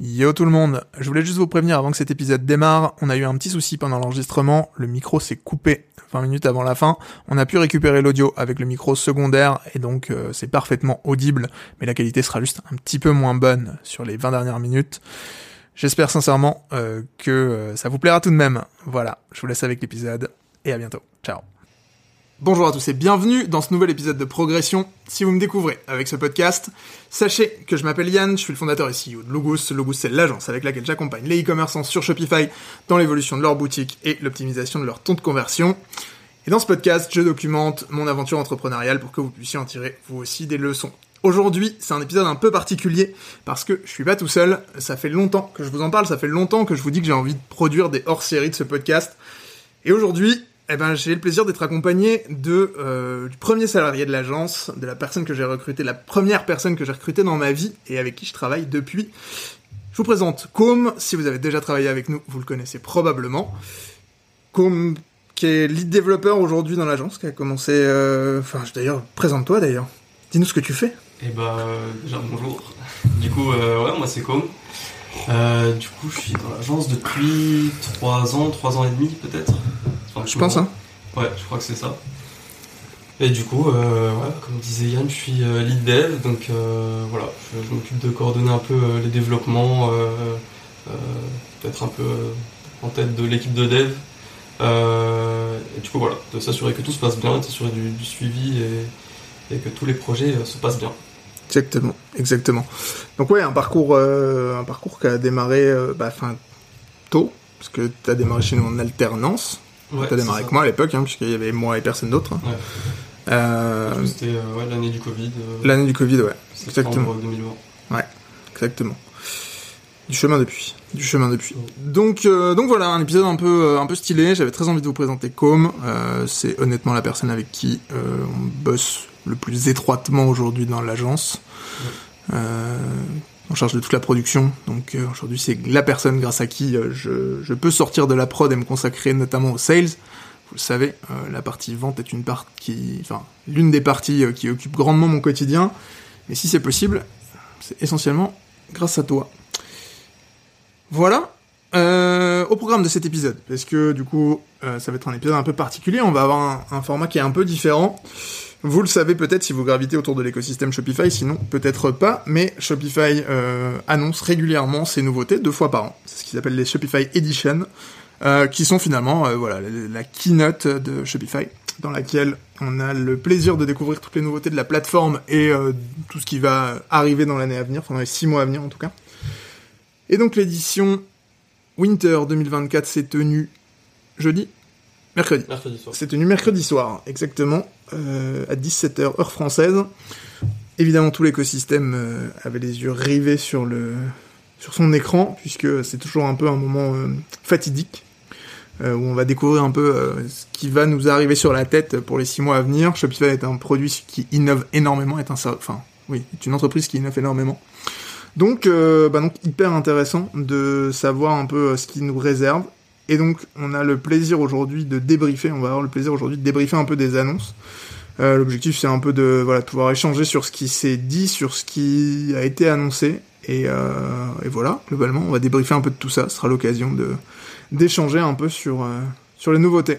Yo tout le monde, je voulais juste vous prévenir avant que cet épisode démarre, on a eu un petit souci pendant l'enregistrement, le micro s'est coupé 20 minutes avant la fin, on a pu récupérer l'audio avec le micro secondaire et donc euh, c'est parfaitement audible, mais la qualité sera juste un petit peu moins bonne sur les 20 dernières minutes. J'espère sincèrement euh, que euh, ça vous plaira tout de même. Voilà, je vous laisse avec l'épisode et à bientôt. Ciao. Bonjour à tous et bienvenue dans ce nouvel épisode de Progression. Si vous me découvrez avec ce podcast, sachez que je m'appelle Yann, je suis le fondateur et CEO de Logos. Logos c'est l'agence avec laquelle j'accompagne les e-commerçants sur Shopify dans l'évolution de leur boutique et l'optimisation de leur taux de conversion. Et dans ce podcast, je documente mon aventure entrepreneuriale pour que vous puissiez en tirer vous aussi des leçons. Aujourd'hui, c'est un épisode un peu particulier parce que je suis pas tout seul. Ça fait longtemps que je vous en parle, ça fait longtemps que je vous dis que j'ai envie de produire des hors-séries de ce podcast. Et aujourd'hui, eh ben, j'ai le plaisir d'être accompagné euh, du premier salarié de l'agence, de la personne que j'ai recrutée, la première personne que j'ai recrutée dans ma vie et avec qui je travaille depuis. Je vous présente Com. Si vous avez déjà travaillé avec nous, vous le connaissez probablement. Com, qui est lead développeur aujourd'hui dans l'agence, qui a commencé. euh, Enfin, d'ailleurs, présente-toi d'ailleurs. Dis-nous ce que tu fais. Eh bah, euh, déjà bonjour. Du coup, euh, ouais, moi c'est Com. Euh, du coup, je suis dans l'agence depuis 3 ans, 3 ans et demi peut-être. Enfin, Je pense, hein. Ouais, je crois que c'est ça. Et du coup, euh, ouais, comme disait Yann, je suis euh, lead dev, donc euh, voilà, je, je m'occupe de coordonner un peu les développements, d'être un peu en tête de l'équipe de dev. Et du coup, voilà, de s'assurer que tout se passe bien, de s'assurer du, du suivi et, et que tous les projets se passent bien. Exactement, exactement. Donc ouais, un parcours, euh, un parcours qui a démarré, euh, bah, fin tôt, parce que tu as démarré chez nous en alternance. Ouais, tu as démarré avec moi à l'époque, hein, puisqu'il y avait moi et personne d'autre. Ouais. Euh, C'était euh, ouais, l'année du Covid. L'année du Covid, ouais, exactement. 2020. exactement. Du chemin depuis, du chemin depuis. Donc, euh, donc voilà, un épisode un peu, euh, un peu stylé. J'avais très envie de vous présenter Com. Euh, c'est honnêtement la personne avec qui on bosse le plus étroitement aujourd'hui dans l'agence. Euh, en charge de toute la production. Donc euh, aujourd'hui, c'est la personne grâce à qui euh, je, je peux sortir de la prod et me consacrer notamment aux sales. Vous le savez, euh, la partie vente est une partie, enfin l'une des parties qui occupe grandement mon quotidien. Mais si c'est possible, c'est essentiellement grâce à toi. Voilà. Au programme de cet épisode, parce que du coup, ça va être un épisode un peu particulier. On va avoir un, un format qui est un peu différent. Vous le savez peut-être si vous gravitez autour de l'écosystème Shopify, sinon peut-être pas, mais Shopify euh, annonce régulièrement ses nouveautés, deux fois par an. C'est ce qu'ils appellent les Shopify Edition, euh, qui sont finalement euh, voilà la, keynote de Shopify, dans laquelle on a le plaisir de découvrir toutes les nouveautés de la plateforme et euh, tout ce qui va arriver dans l'année à venir, enfin dans les six mois à venir en tout cas. Et donc l'édition Winter 2024 s'est tenue jeudi, mercredi. Mercredi soir. C'est tenu mercredi soir, exactement, euh, à 17h heure française. Évidemment, tout l'écosystème euh, avait les yeux rivés sur le sur son écran, puisque c'est toujours un peu un moment euh, fatidique, euh, où on va découvrir un peu euh, ce qui va nous arriver sur la tête pour les six mois à venir. Shopify est un produit qui innove énormément, est un enfin oui, est une entreprise qui innove énormément. Donc, euh, bah donc hyper intéressant de savoir un peu ce qui nous réserve. Et donc, on a le plaisir aujourd'hui de débriefer, on va avoir le plaisir aujourd'hui de débriefer un peu des annonces. Euh, L'objectif, c'est un peu de voilà, de pouvoir échanger sur ce qui s'est dit, sur ce qui a été annoncé. Et, euh, et voilà, globalement, on va débriefer un peu de tout ça. Ce sera l'occasion de d'échanger un peu sur, euh, sur les nouveautés.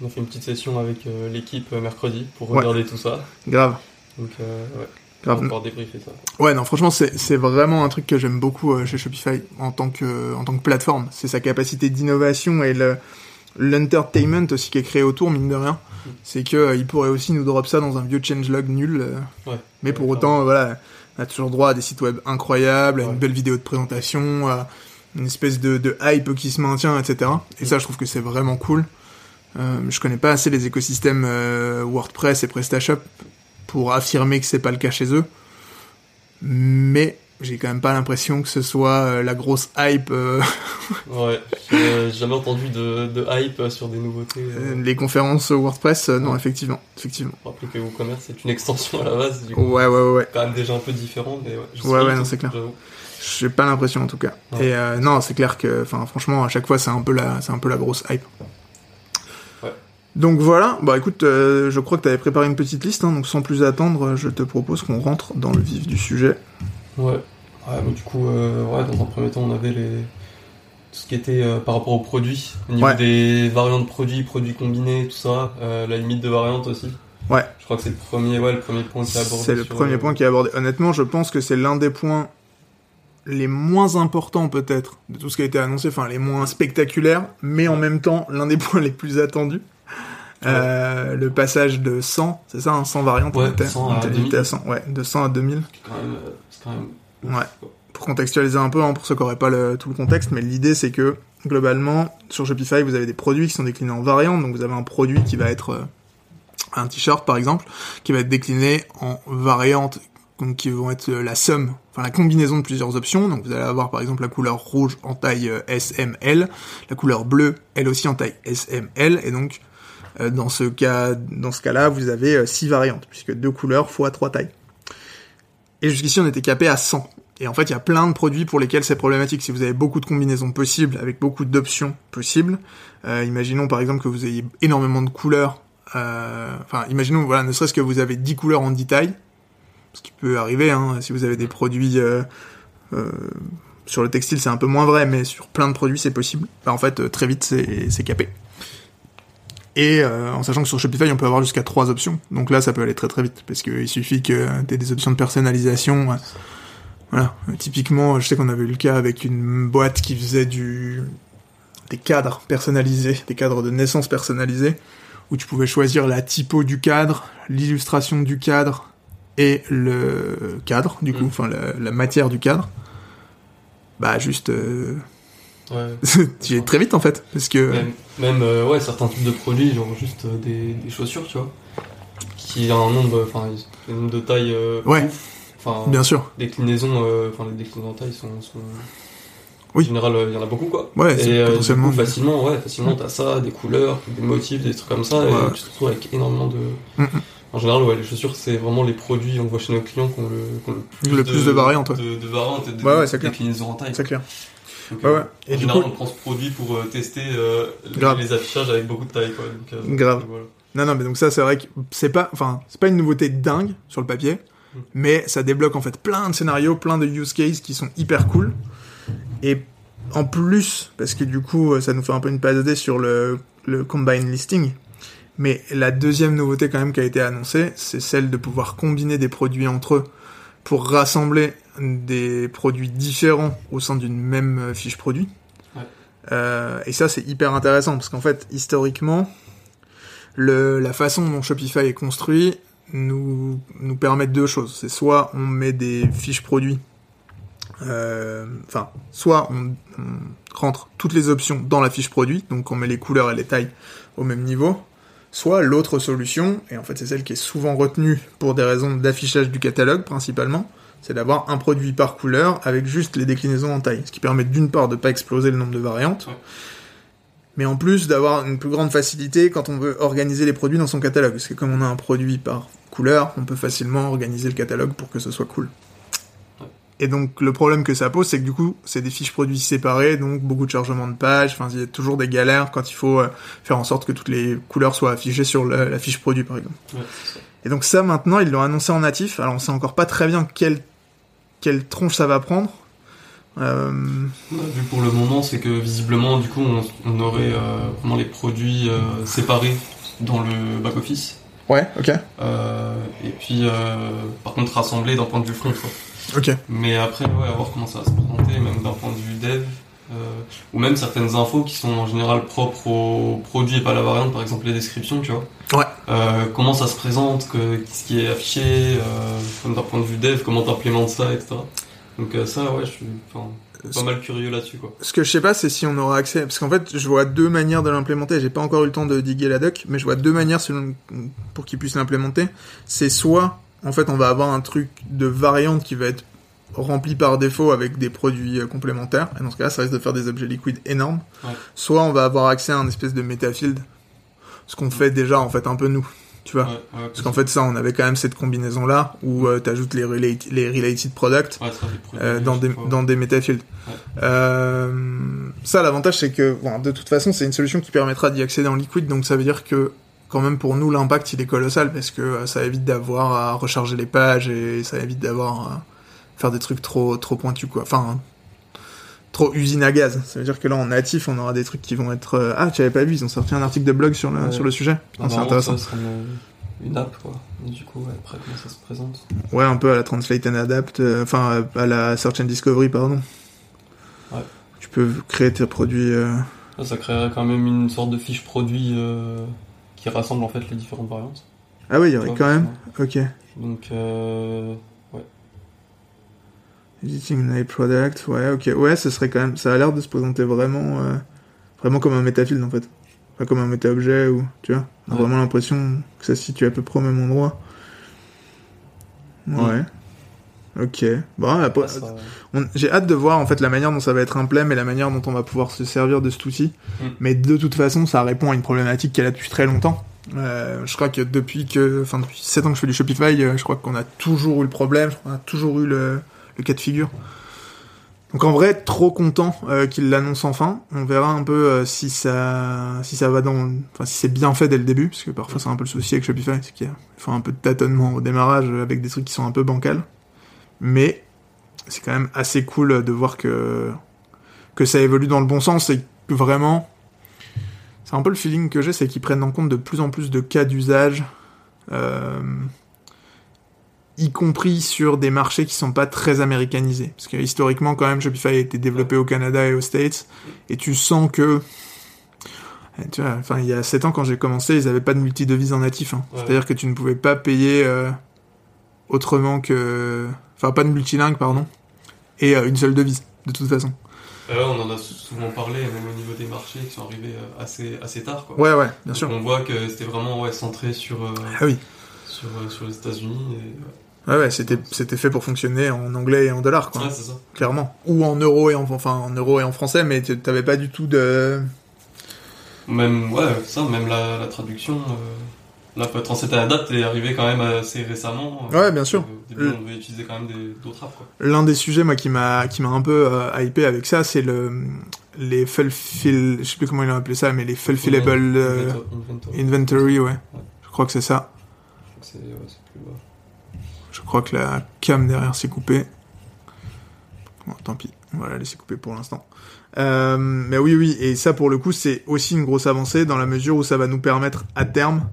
On a fait une petite session avec l'équipe mercredi pour Ouais. regarder tout ça. Grave, Donc, ouais, grave. débriefer ça. Ouais, non, franchement, c'est c'est vraiment un truc que j'aime beaucoup euh, chez Shopify en tant que en tant que plateforme. C'est sa capacité d'innovation et le l'entertainment aussi qui est créé autour, mine de rien. C'est que euh, il pourrait aussi nous drop ça dans un vieux changelog nul. euh, Ouais. mais pour Ouais, autant, voilà, on a toujours droit à des sites web incroyables, à une belle vidéo de présentation, à une espèce de, de hype qui se maintient, etc. Et Mm. ça, je trouve que c'est vraiment cool. Euh, je connais pas assez les écosystèmes euh, WordPress et PrestaShop pour affirmer que c'est pas le cas chez eux. Mais j'ai quand même pas l'impression que ce soit euh, la grosse hype. euh, Ouais, j'ai j'ai jamais entendu de, de hype sur des nouveautés. euh. les conférences WordPress, euh, non, Ouais. effectivement, effectivement. Rappelez que WooCommerce c'est une extension à la base, du coup, Ouais, ouais, ouais, quand même déjà un peu différent, mais ouais. je Ouais, ouais, non, c'est clair. J'ai pas l'impression en tout cas. Ouais. Et euh, non, c'est clair que, enfin, franchement, à chaque fois, c'est un peu la, c'est un peu la grosse hype. Donc voilà. Bah écoute, euh, je crois que t'avais préparé une petite liste, hein, donc sans plus attendre, je te propose qu'on rentre dans le vif du sujet. Ouais. Ouais, mais du coup, euh, ouais, dans un premier temps, on avait les... tout ce qui était euh, par rapport aux produits. Au niveau Ouais. des variantes de produits, produits combinés, tout ça, euh, la limite de variantes aussi. Ouais. Je crois que c'est le premier, ouais, le premier point qui est abordé. C'est le premier point qui est abordé. Honnêtement, je pense que c'est l'un des points les moins importants peut-être de tout ce qui a été annoncé, enfin les moins spectaculaires, mais en même temps l'un des points les plus attendus. Euh, le passage de 100, c'est ça, hein, 100 variantes, Ouais, on était, 100 on à était 2000. limité à 100, ouais, de 100 à 2000. C'est quand même, euh, c'est quand même Ouais. Pour contextualiser un peu, hein, pour ceux qui n'auraient pas le- tout le contexte, mais l'idée c'est que globalement, sur Shopify, vous avez des produits qui sont déclinés en variantes, donc vous avez un produit qui va être euh, un t-shirt par exemple, qui va être décliné en variantes donc qui vont être euh, la somme, enfin la combinaison de plusieurs options. Donc vous allez avoir par exemple la couleur rouge en taille SML, la couleur bleue elle aussi en taille SML, et donc dans ce cas, dans ce cas-là, vous avez euh, six variantes puisque deux couleurs fois trois tailles. Et jusqu'ici on était capé à 100. Et en fait, il y a plein de produits pour lesquels c'est problématique. Si vous avez beaucoup de combinaisons possibles, avec beaucoup d'options possibles, euh, imaginons par exemple que vous ayez énormément de couleurs. euh, Enfin, imaginons, voilà, ne serait-ce que vous avez 10 couleurs en 10 tailles, ce qui peut arriver, hein, si vous avez des produits... euh, euh, sur le textile, c'est un peu moins vrai, mais sur plein de produits, c'est possible. Bah, en fait, euh, très vite, c'est capé. Et euh, en sachant que sur Shopify, on peut avoir jusqu'à trois options. Donc là, ça peut aller très très vite, parce qu'il suffit que tu aies des options de personnalisation. Voilà. Typiquement, je sais qu'on avait eu le cas avec une boîte qui faisait du des cadres personnalisés, des cadres de naissance personnalisés, où tu pouvais choisir la typo du cadre, l'illustration du cadre et le cadre, du coup, Mm. enfin la, la matière du cadre. Bah juste, euh, Ouais. tu es très vite en fait, parce que Même, même, euh, ouais, certains types de produits, genre juste euh, des, des chaussures, tu vois, qui a un nombre, enfin, un nombre de tailles euh, Ouais. Enfin, bien sûr. déclinaisons, euh, enfin, les déclinaisons en taille sont, sont... Oui. En général, euh, il y en a beaucoup, quoi. Ouais, Et euh, du potentiellement. coup, facilement, ouais, facilement, t'as ça, des couleurs, des motifs, des trucs comme ça, Ouais. et tu te retrouves avec énormément de... Mm, mm. En général, ouais, les chaussures, c'est vraiment les produits, on voit chez nos clients, qui ont le, le plus, Le plus de variantes, ouais. De, de variantes et de, Ouais, ouais, déclinaisons en taille. C'est clair. Ouais, ouais. Et en du général, coup- on prend ce produit pour euh, tester euh, les- affichages avec beaucoup de taille, quoi. Donc, euh, Grave. donc voilà. Non, non, mais donc ça, c'est vrai que c'est pas, enfin, c'est pas une nouveauté dingue sur le papier, Mm. mais ça débloque en fait plein de scénarios, plein de use cases qui sont hyper cool. Et en plus, parce que du coup, ça nous fait un peu une passe D sur le, le combine listing. Mais la deuxième nouveauté quand même qui a été annoncée, c'est celle de pouvoir combiner des produits entre eux pour rassembler des produits différents au sein d'une même euh, fiche produit. Ouais. Euh, et ça, c'est hyper intéressant parce qu'en fait, historiquement, le, la façon dont Shopify est construit nous, nous permet deux choses. C'est soit on met des fiches produits, euh, enfin, soit on, on rentre toutes les options dans la fiche produit, donc on met les couleurs et les tailles au même niveau, soit l'autre solution, et en fait c'est celle qui est souvent retenue pour des raisons d'affichage du catalogue principalement, c'est d'avoir un produit par couleur avec juste les déclinaisons en taille, ce qui permet d'une part de pas exploser le nombre de variantes, mais en plus d'avoir une plus grande facilité quand on veut organiser les produits dans son catalogue, parce que comme on a un produit par couleur, on peut facilement organiser le catalogue pour que ce soit cool. Et donc le problème que ça pose, c'est que du coup, c'est des fiches produits séparées, donc beaucoup de chargements de pages, enfin il y a toujours des galères quand il faut euh, faire en sorte que toutes les couleurs soient affichées sur la, la fiche produit par exemple. Ouais. Et donc ça maintenant, ils l'ont annoncé en natif, alors on sait encore pas très bien quelle, quelle tronche ça va prendre. Euh, Ouais, vu pour le moment, c'est que visiblement, du coup, on, on aurait euh, vraiment les produits euh, séparés dans le back-office. Ouais, ok. Euh, et puis, euh, par contre, rassemblés d'un point de vue front. Quoi. Ok. Mais après, ouais, à voir comment ça va se présenter, même d'un point de vue ou même certaines infos qui sont en général propres au produit et pas à la variante, par exemple les descriptions, tu vois. Ouais. Euh, comment ça se présente, que, ce qui est affiché, euh, d'un point de vue dev, comment t'implémentes ça, etc. Donc euh, ça, ouais, je suis enfin, pas mal curieux là-dessus, quoi. Ce que je sais pas, c'est si on aura accès, parce qu'en fait, je vois deux manières de l'implémenter. J'ai pas encore eu le temps de diguer la doc, mais je vois deux manières selon, pour qu'ils puissent l'implémenter. C'est soit, en fait, on va avoir un truc de variante qui va être rempli par défaut avec des produits euh, complémentaires, et dans ce cas-là, ça risque de faire des objets liquides énormes. Ouais. Soit on va avoir accès à un espèce de métafield, ce qu'on fait déjà, en fait, un peu nous, tu vois. Ouais, ouais, Parce qu'en fait, ça, on avait quand même cette combinaison-là, où euh, t'ajoutes les, relate- les related products, ouais, ça, les produits, euh, dans, des, dans des métafields. Euh, ça, l'avantage, c'est que, bon, de toute façon, c'est une solution qui permettra d'y accéder en liquide, donc ça veut dire que, quand même, pour nous, l'impact, il est colossal, parce que ça évite d'avoir à recharger les pages, et ça évite d'avoir faire des trucs trop trop pointus quoi. Enfin trop usine à gaz. Ça veut dire que là en natif, on aura des trucs qui vont être euh, ah tu avais pas vu, ils ont sorti un article de blog sur le Ouais. sur le sujet. Ah, Ah, c'est vraiment, intéressant. ça une, une app, quoi. Et du coup, après, comment ça se présente Ouais, un peu à la Translate and Adapt, euh, enfin à la Search and Discovery, pardon. Ouais. Tu peux créer tes produits. euh, ça créerait quand même une sorte de fiche produit qui rassemble en fait les différentes variantes. Ah oui, il y aurait quand même. Ok. Donc, euh, Editing an product, ouais, ok, ouais, ce serait quand même, ça a l'air de se présenter vraiment, euh, vraiment comme un métafield en fait, pas comme un méta-objet ou, tu vois, on a Ouais. vraiment l'impression que ça se situe à peu près au même endroit. Ouais. Ok. Bon, après, on- j'ai hâte de voir en fait la manière dont ça va être implème et la manière dont on va pouvoir se servir de cet outil. Mm. Mais de toute façon, ça répond à une problématique qu'elle a depuis très longtemps. Euh, je crois que depuis que, enfin depuis 7 ans que je fais du Shopify, euh, je crois qu'on a toujours eu le problème, qu'on a toujours eu le, le cas de figure. Donc en vrai, trop content euh, qu'il l'annonce enfin. On verra un peu euh, si ça, va dans, enfin si c'est bien fait dès le début, parce que parfois c'est un peu le souci avec Shopify, c'est qu'il faut un peu de tâtonnement au démarrage avec des trucs qui sont un peu bancals. Mais c'est quand même assez cool de voir que que ça évolue dans le bon sens et que vraiment, c'est un peu le feeling que j'ai, c'est qu'ils prennent en compte de plus en plus de cas d'usage. Euh, y compris sur des marchés qui sont pas très américanisés. Parce que historiquement, quand même, Shopify a été développé au Canada et aux States, et tu sens que... eh, Tu vois, enfin, il y a 7 ans, quand j'ai commencé, ils avaient pas de multi-devise en natif. hein. Ouais. C'est-à-dire que tu ne pouvais pas payer euh, autrement que... Enfin, pas de multilingue, pardon, et euh, une seule devise, de toute façon. Et là, on en a sou- souvent parlé, même au niveau des marchés qui sont arrivés euh, assez, assez tard. Quoi. Ouais, ouais, bien Donc, sûr. On voit que c'était vraiment ouais, centré sur, euh, Ah oui. sur, sur les États-Unis. Et... Ouais, ouais, c'était, c'était fait pour fonctionner en anglais et en dollars, quoi. Ouais, c'est ça. Clairement. Ou en euros et en, enfin, en euros et en français, mais t'avais pas du tout de... Même, ouais, ça, même la, la traduction. Euh, là, cette date est arrivé quand même assez récemment. Ouais, bien sûr. Au début, on devait utiliser quand même d'autres apps. L'un des sujets, moi, qui m'a, qui m'a un peu euh, hypé avec ça, c'est le, les fulfill, je sais plus comment ils ont appelé ça, mais les fulfillable euh, Inventor- Inventory. inventory, ouais. Ouais. Je crois que c'est ça. C'est ouais, c'est plus bas. Crois que la cam derrière s'est coupée. Tant pis, on va la laisser couper pour l'instant. Euh, mais oui, oui, et ça pour le coup, c'est aussi une grosse avancée dans la mesure où ça va nous permettre à terme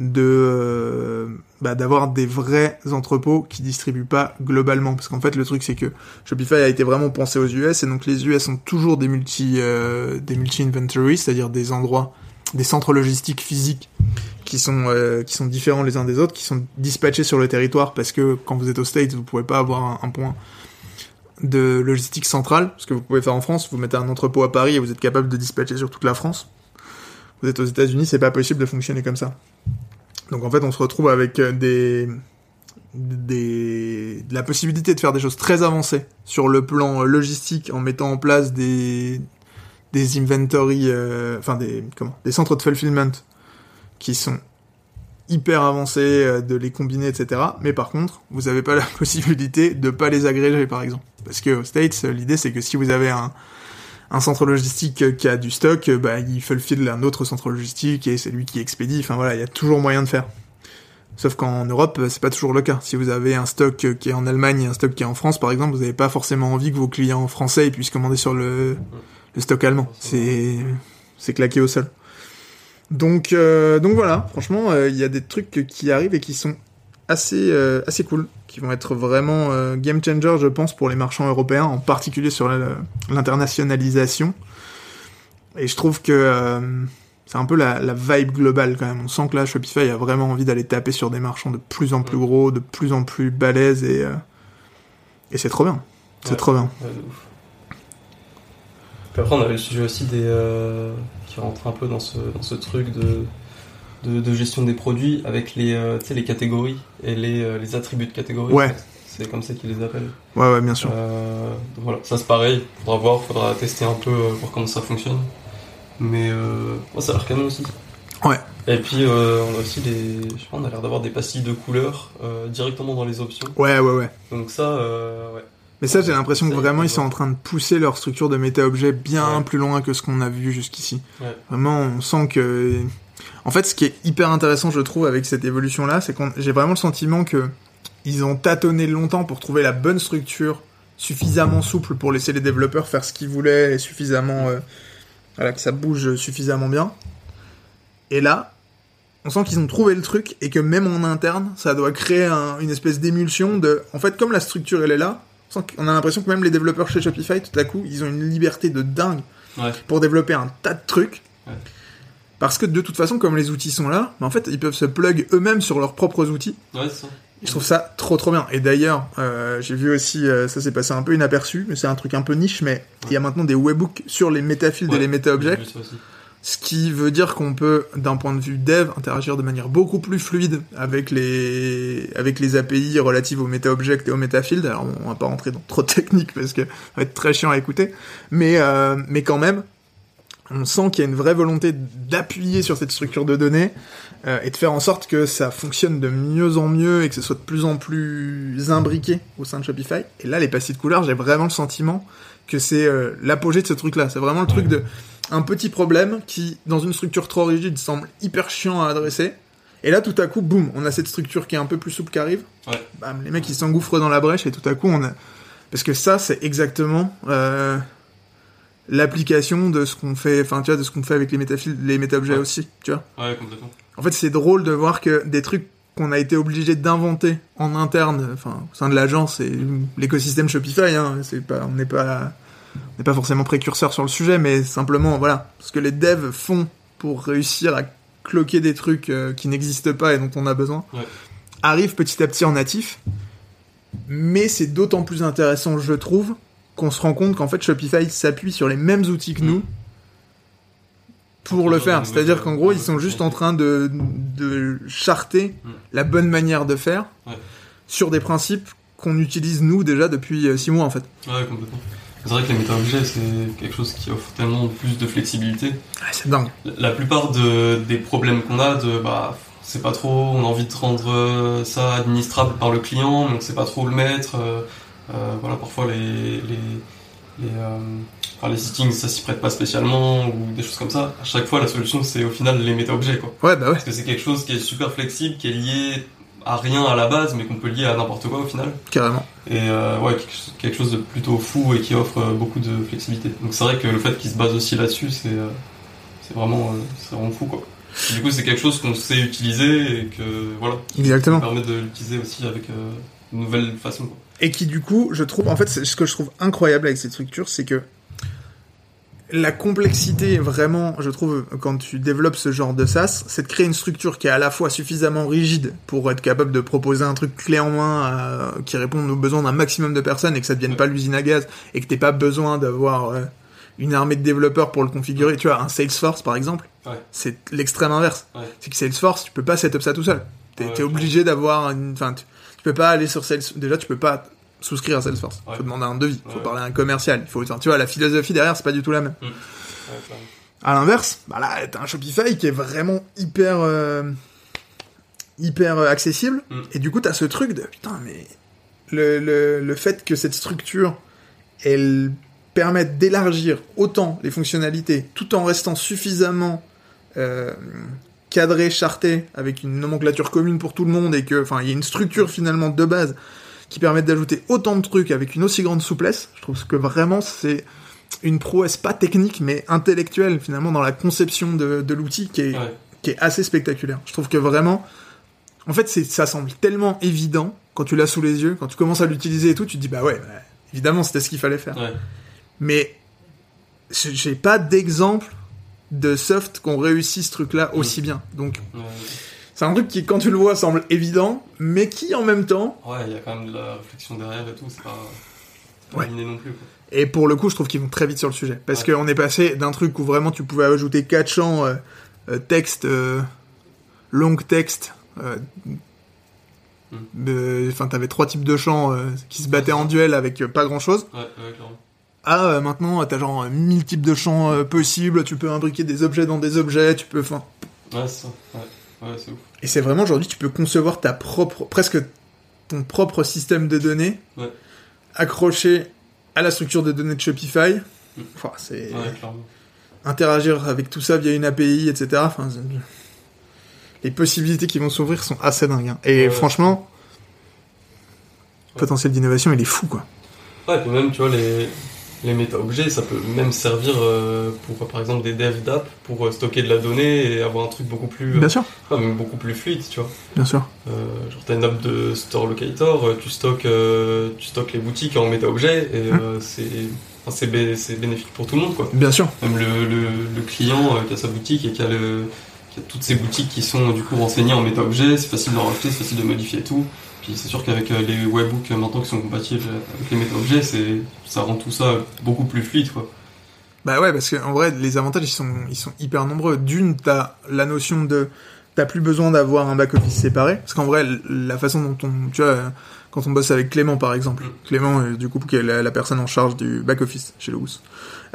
euh, bah, d'avoir des vrais entrepôts qui distribuent pas globalement parce qu'en fait le truc c'est que Shopify a été vraiment pensé aux US et donc les US ont toujours des multi euh, des multi inventories c'est-à-dire des endroits des centres logistiques physiques qui sont euh, qui sont différents les uns des autres qui sont dispatchés sur le territoire parce que quand vous êtes aux States vous pouvez pas avoir un, point de logistique centrale ce que vous pouvez faire en France vous mettez un entrepôt à Paris et vous êtes capable de dispatcher sur toute la France. Vous êtes aux États-Unis c'est pas possible de fonctionner comme ça. Donc en fait, on se retrouve avec euh, des, des, de la possibilité de faire des choses très avancées sur le plan euh, logistique en mettant en place des, des inventory, euh, enfin des, comment, des centres de fulfillment qui sont hyper avancés, euh, de les combiner, etc. Mais par contre, vous n'avez pas la possibilité de pas les agréger, par exemple. Parce que aux States, l'idée c'est que si vous avez un, un centre logistique qui a du stock, euh, bah, il fulfill un autre centre logistique et c'est lui qui expédie. Enfin voilà, il y a toujours moyen de faire. Sauf qu'en Europe, euh, c'est pas toujours le cas. Si vous avez un stock qui est en Allemagne et un stock qui est en France, par exemple, vous n'avez pas forcément envie que vos clients français puissent commander sur le, le stock allemand. C'est c'est claqué au sol. Donc euh, donc voilà, franchement, euh, il y a des trucs qui arrivent et qui sont assez euh, assez cool, qui vont être vraiment game changer, je pense, pour les marchands européens, en particulier sur l'internationalisation. Et je trouve que c'est un peu la, la vibe globale quand même. On sent que là, Shopify a vraiment envie d'aller taper sur des marchands de plus en plus gros, de plus en plus balèzes et et c'est trop bien. C'est Ouais. trop bien. Ouais. Puis après, on avait le sujet aussi des, euh, qui rentre un peu dans ce, dans ce truc de, de, de gestion des produits avec les, euh, les catégories et les, euh, les attributs de catégories. Ouais. C'est comme ça qu'ils les appellent. Ouais, ouais, bien sûr. Euh, donc voilà, ça c'est pareil. Faudra voir, faudra tester un peu, voir comment ça fonctionne. Mais euh, ça a l'air canon aussi. Ouais. Et puis euh, on a aussi des, je sais pas, on a l'air d'avoir des pastilles de couleurs euh, directement dans les options. Ouais, ouais, ouais. Donc ça, euh, ouais. Mais ça, j'ai l'impression que vraiment, il ils sont en train de pousser leur structure de méta-objet bien Ouais. plus loin que ce qu'on a vu jusqu'ici. Ouais. Vraiment, on sent que... En fait, ce qui est hyper intéressant, je trouve, avec cette évolution-là, c'est qu'on j'ai vraiment le sentiment que ils ont tâtonné longtemps pour trouver la bonne structure suffisamment souple pour laisser les développeurs faire ce qu'ils voulaient et suffisamment euh, voilà que ça bouge suffisamment bien. Et là, on sent qu'ils ont trouvé le truc et que même en interne, ça doit créer un- une espèce d'émulsion de. En fait, comme la structure elle est là, on, a l'impression que même les développeurs chez Shopify, tout à coup, ils ont une liberté de dingue Ouais. pour développer un tas de trucs. Ouais. Parce que de toute façon, comme les outils sont là, bah, en fait, ils peuvent se plug eux-mêmes sur leurs propres outils. Ouais, ça. Je trouve ça trop trop bien. Et d'ailleurs, euh, j'ai vu aussi, euh, ça s'est passé un peu inaperçu, mais c'est un truc un peu niche, mais il y a maintenant des webhooks sur les métafields et les méta-objects. Ce qui veut dire qu'on peut, d'un point de vue dev, interagir de manière beaucoup plus fluide avec les, avec les API relatives aux meta-objects et aux meta-fields. Alors, on va pas rentrer dans trop de technique parce que ça va être très chiant à écouter. Mais, euh, mais quand même, on sent qu'il y a une vraie volonté d'appuyer sur cette structure de données euh, et de faire en sorte que ça fonctionne de mieux en mieux et que ce soit de plus en plus imbriqué au sein de Shopify. Et là, les passés de couleurs, j'ai vraiment le sentiment que c'est euh, l'apogée de ce truc-là. C'est vraiment le truc de un petit problème qui, dans une structure trop rigide, semble hyper chiant à adresser. Et là, tout à coup, boum, on a cette structure qui est un peu plus souple qui arrive. Ouais. Bam, les mecs, ils s'engouffrent dans la brèche et tout à coup, on a... Parce que ça, c'est exactement euh, l'application de ce qu'on fait, enfin, tu vois, de ce qu'on fait avec les les méta-objets Ouais. aussi, tu vois. Ouais, complètement. En fait, c'est drôle de voir que des trucs qu'on a été obligé d'inventer en interne, enfin, au sein de l'agence et l'écosystème Shopify, hein, c'est pas, on n'est pas, n'est pas forcément précurseur sur le sujet, mais simplement, voilà, ce que les devs font pour réussir à cloquer des trucs euh, qui n'existent pas et dont on a besoin, Ouais. arrive petit à petit en natif. Mais c'est d'autant plus intéressant, je trouve, qu'on se rend compte qu'en fait Shopify s'appuie sur les mêmes outils que nous pour le faire C'est-à-dire qu'en gros, ils sont juste en train de, de charter Mm. la bonne manière de faire sur des principes qu'on utilise nous déjà depuis 6 mois en fait. Ouais, complètement. C'est vrai que les méta-objets, c'est quelque chose qui offre tellement plus de flexibilité. Ah, c'est dingue. La plupart de, des problèmes qu'on a, de bah, c'est pas trop, on a envie de rendre euh, ça administrable par le client, mais on sait pas trop où le mettre. euh, euh, voilà, parfois les, les, les, euh, enfin, les settings, ça s'y prête pas spécialement, ou des choses comme ça. À chaque fois, la solution, c'est au final les méta-objets, quoi. Ouais, bah ouais. Parce que c'est quelque chose qui est super flexible, qui est lié à rien à la base, mais qu'on peut lier à n'importe quoi au final. Carrément. Et euh, ouais, quelque- chose de plutôt fou et qui offre euh, beaucoup de flexibilité. Donc c'est vrai que le fait qu'il se base aussi là-dessus, c'est euh, c'est vraiment, euh, c'est vraiment fou quoi. Et du coup, c'est quelque chose qu'on sait utiliser et que voilà, Exactement. permet de l'utiliser aussi avec euh, une nouvelle façon. Quoi. Et qui du coup, je trouve, en fait, ce que je trouve incroyable avec cette structure, c'est que la complexité, vraiment, je trouve, quand tu développes ce genre de SaaS, c'est de créer une structure qui est à la fois suffisamment rigide pour être capable de proposer un truc clé en main à- qui réponde aux besoins d'un maximum de personnes et que ça devienne pas l'usine à gaz et que t'aies pas besoin d'avoir euh, une armée de développeurs pour le configurer. Tu vois, un Salesforce par exemple, Ouais. c'est l'extrême inverse. Ouais. C'est que Salesforce, tu peux pas setup ça tout seul. T'es t'es obligé d'avoir une, enfin, tu, tu peux pas aller sur Salesforce. Déjà, tu peux pas souscrire à Salesforce. Ouais. Faut demander un devis. Faut Ouais. parler à un commercial. Il faut, tu vois, la philosophie derrière, c'est pas du tout la même. Ouais, À l'inverse, bah là, t'as un Shopify qui est vraiment hyper, euh, hyper euh, accessible. Mm. Et du coup, t'as ce truc de putain, mais le, le, le fait que cette structure, elle permette d'élargir autant les fonctionnalités, tout en restant suffisamment euh, cadré, charté, avec une nomenclature commune pour tout le monde, et que, enfin, il y a une structure finalement de base qui permet d'ajouter autant de trucs avec une aussi grande souplesse. Je trouve que vraiment c'est une prouesse pas technique mais intellectuelle finalement dans la conception de, de l'outil qui est, Ouais. qui est assez spectaculaire. Je trouve que vraiment, en fait, ça semble tellement évident quand tu l'as sous les yeux, quand tu commences à l'utiliser et tout, tu te dis bah ouais, bah, évidemment c'était ce qu'il fallait faire. Ouais. Mais j'ai pas d'exemple de soft qu'on réussit ce truc-là aussi bien. Donc Ouais. C'est un truc qui, quand tu le vois, semble évident, mais qui en même temps, Ouais, il y a quand même de la réflexion derrière et tout, c'est pas, pas Ouais. non plus. Quoi. et pour le coup, je trouve qu'ils vont très vite sur le sujet. Parce Ouais. qu'on est passé d'un truc où vraiment tu pouvais ajouter 4 champs euh, euh, texte, euh, long texte, euh, Hmm. enfin t'avais trois types de champs euh, qui se battaient en duel avec pas grand chose. Ouais, ouais, clairement. Ah, maintenant t'as genre euh, 1000 types de champs euh, possibles, tu peux imbriquer des objets dans des objets, tu peux, enfin, Ouais, c'est ça. Ouais, ouais c'est ouf. Et c'est vraiment aujourd'hui, tu peux concevoir ta propre, presque ton propre système de données Ouais. accroché à la structure de données de Shopify. Mm. Enfin, c'est Ouais, clairement. interagir avec tout ça via une API, etc. Enfin, les possibilités qui vont s'ouvrir sont assez dingues. hein. Et Ouais. franchement, potentiel d'innovation, il est fou, quoi. Ouais, et puis même, tu vois, les, les méta-objets, ça peut même servir euh, pour, par exemple, des devs d'app pour euh, stocker de la donnée et avoir un truc beaucoup plus, euh, Bien sûr, même beaucoup plus fluide, tu vois. bien sûr. Euh, genre, t'as une app de store locator, tu stockes, euh, tu stockes les boutiques en méta-objets et Hum. euh, c'est, enfin, c'est, bé- c'est bénéfique pour tout le monde, quoi. Bien sûr. Même le, le, le client qui a sa boutique et qui a, le, qui a toutes ces boutiques qui sont du coup renseignées en méta-objets, c'est facile d'en rajouter, c'est facile de modifier tout. Puis c'est sûr qu'avec euh, les webbooks euh, maintenant qui sont compatibles avec les méta-objets, c'est, ça rend tout ça beaucoup plus fluide, quoi. Bah ouais, parce qu'en vrai, les avantages, ils sont, ils sont hyper nombreux. D'une, t'as la notion de... T'as plus besoin d'avoir un back-office séparé. Parce qu'en vrai, la façon dont on... Tu vois, euh, quand on bosse avec Clément, par exemple. Mm. Clément, euh, du coup, qui est la, la personne en charge du back-office chez.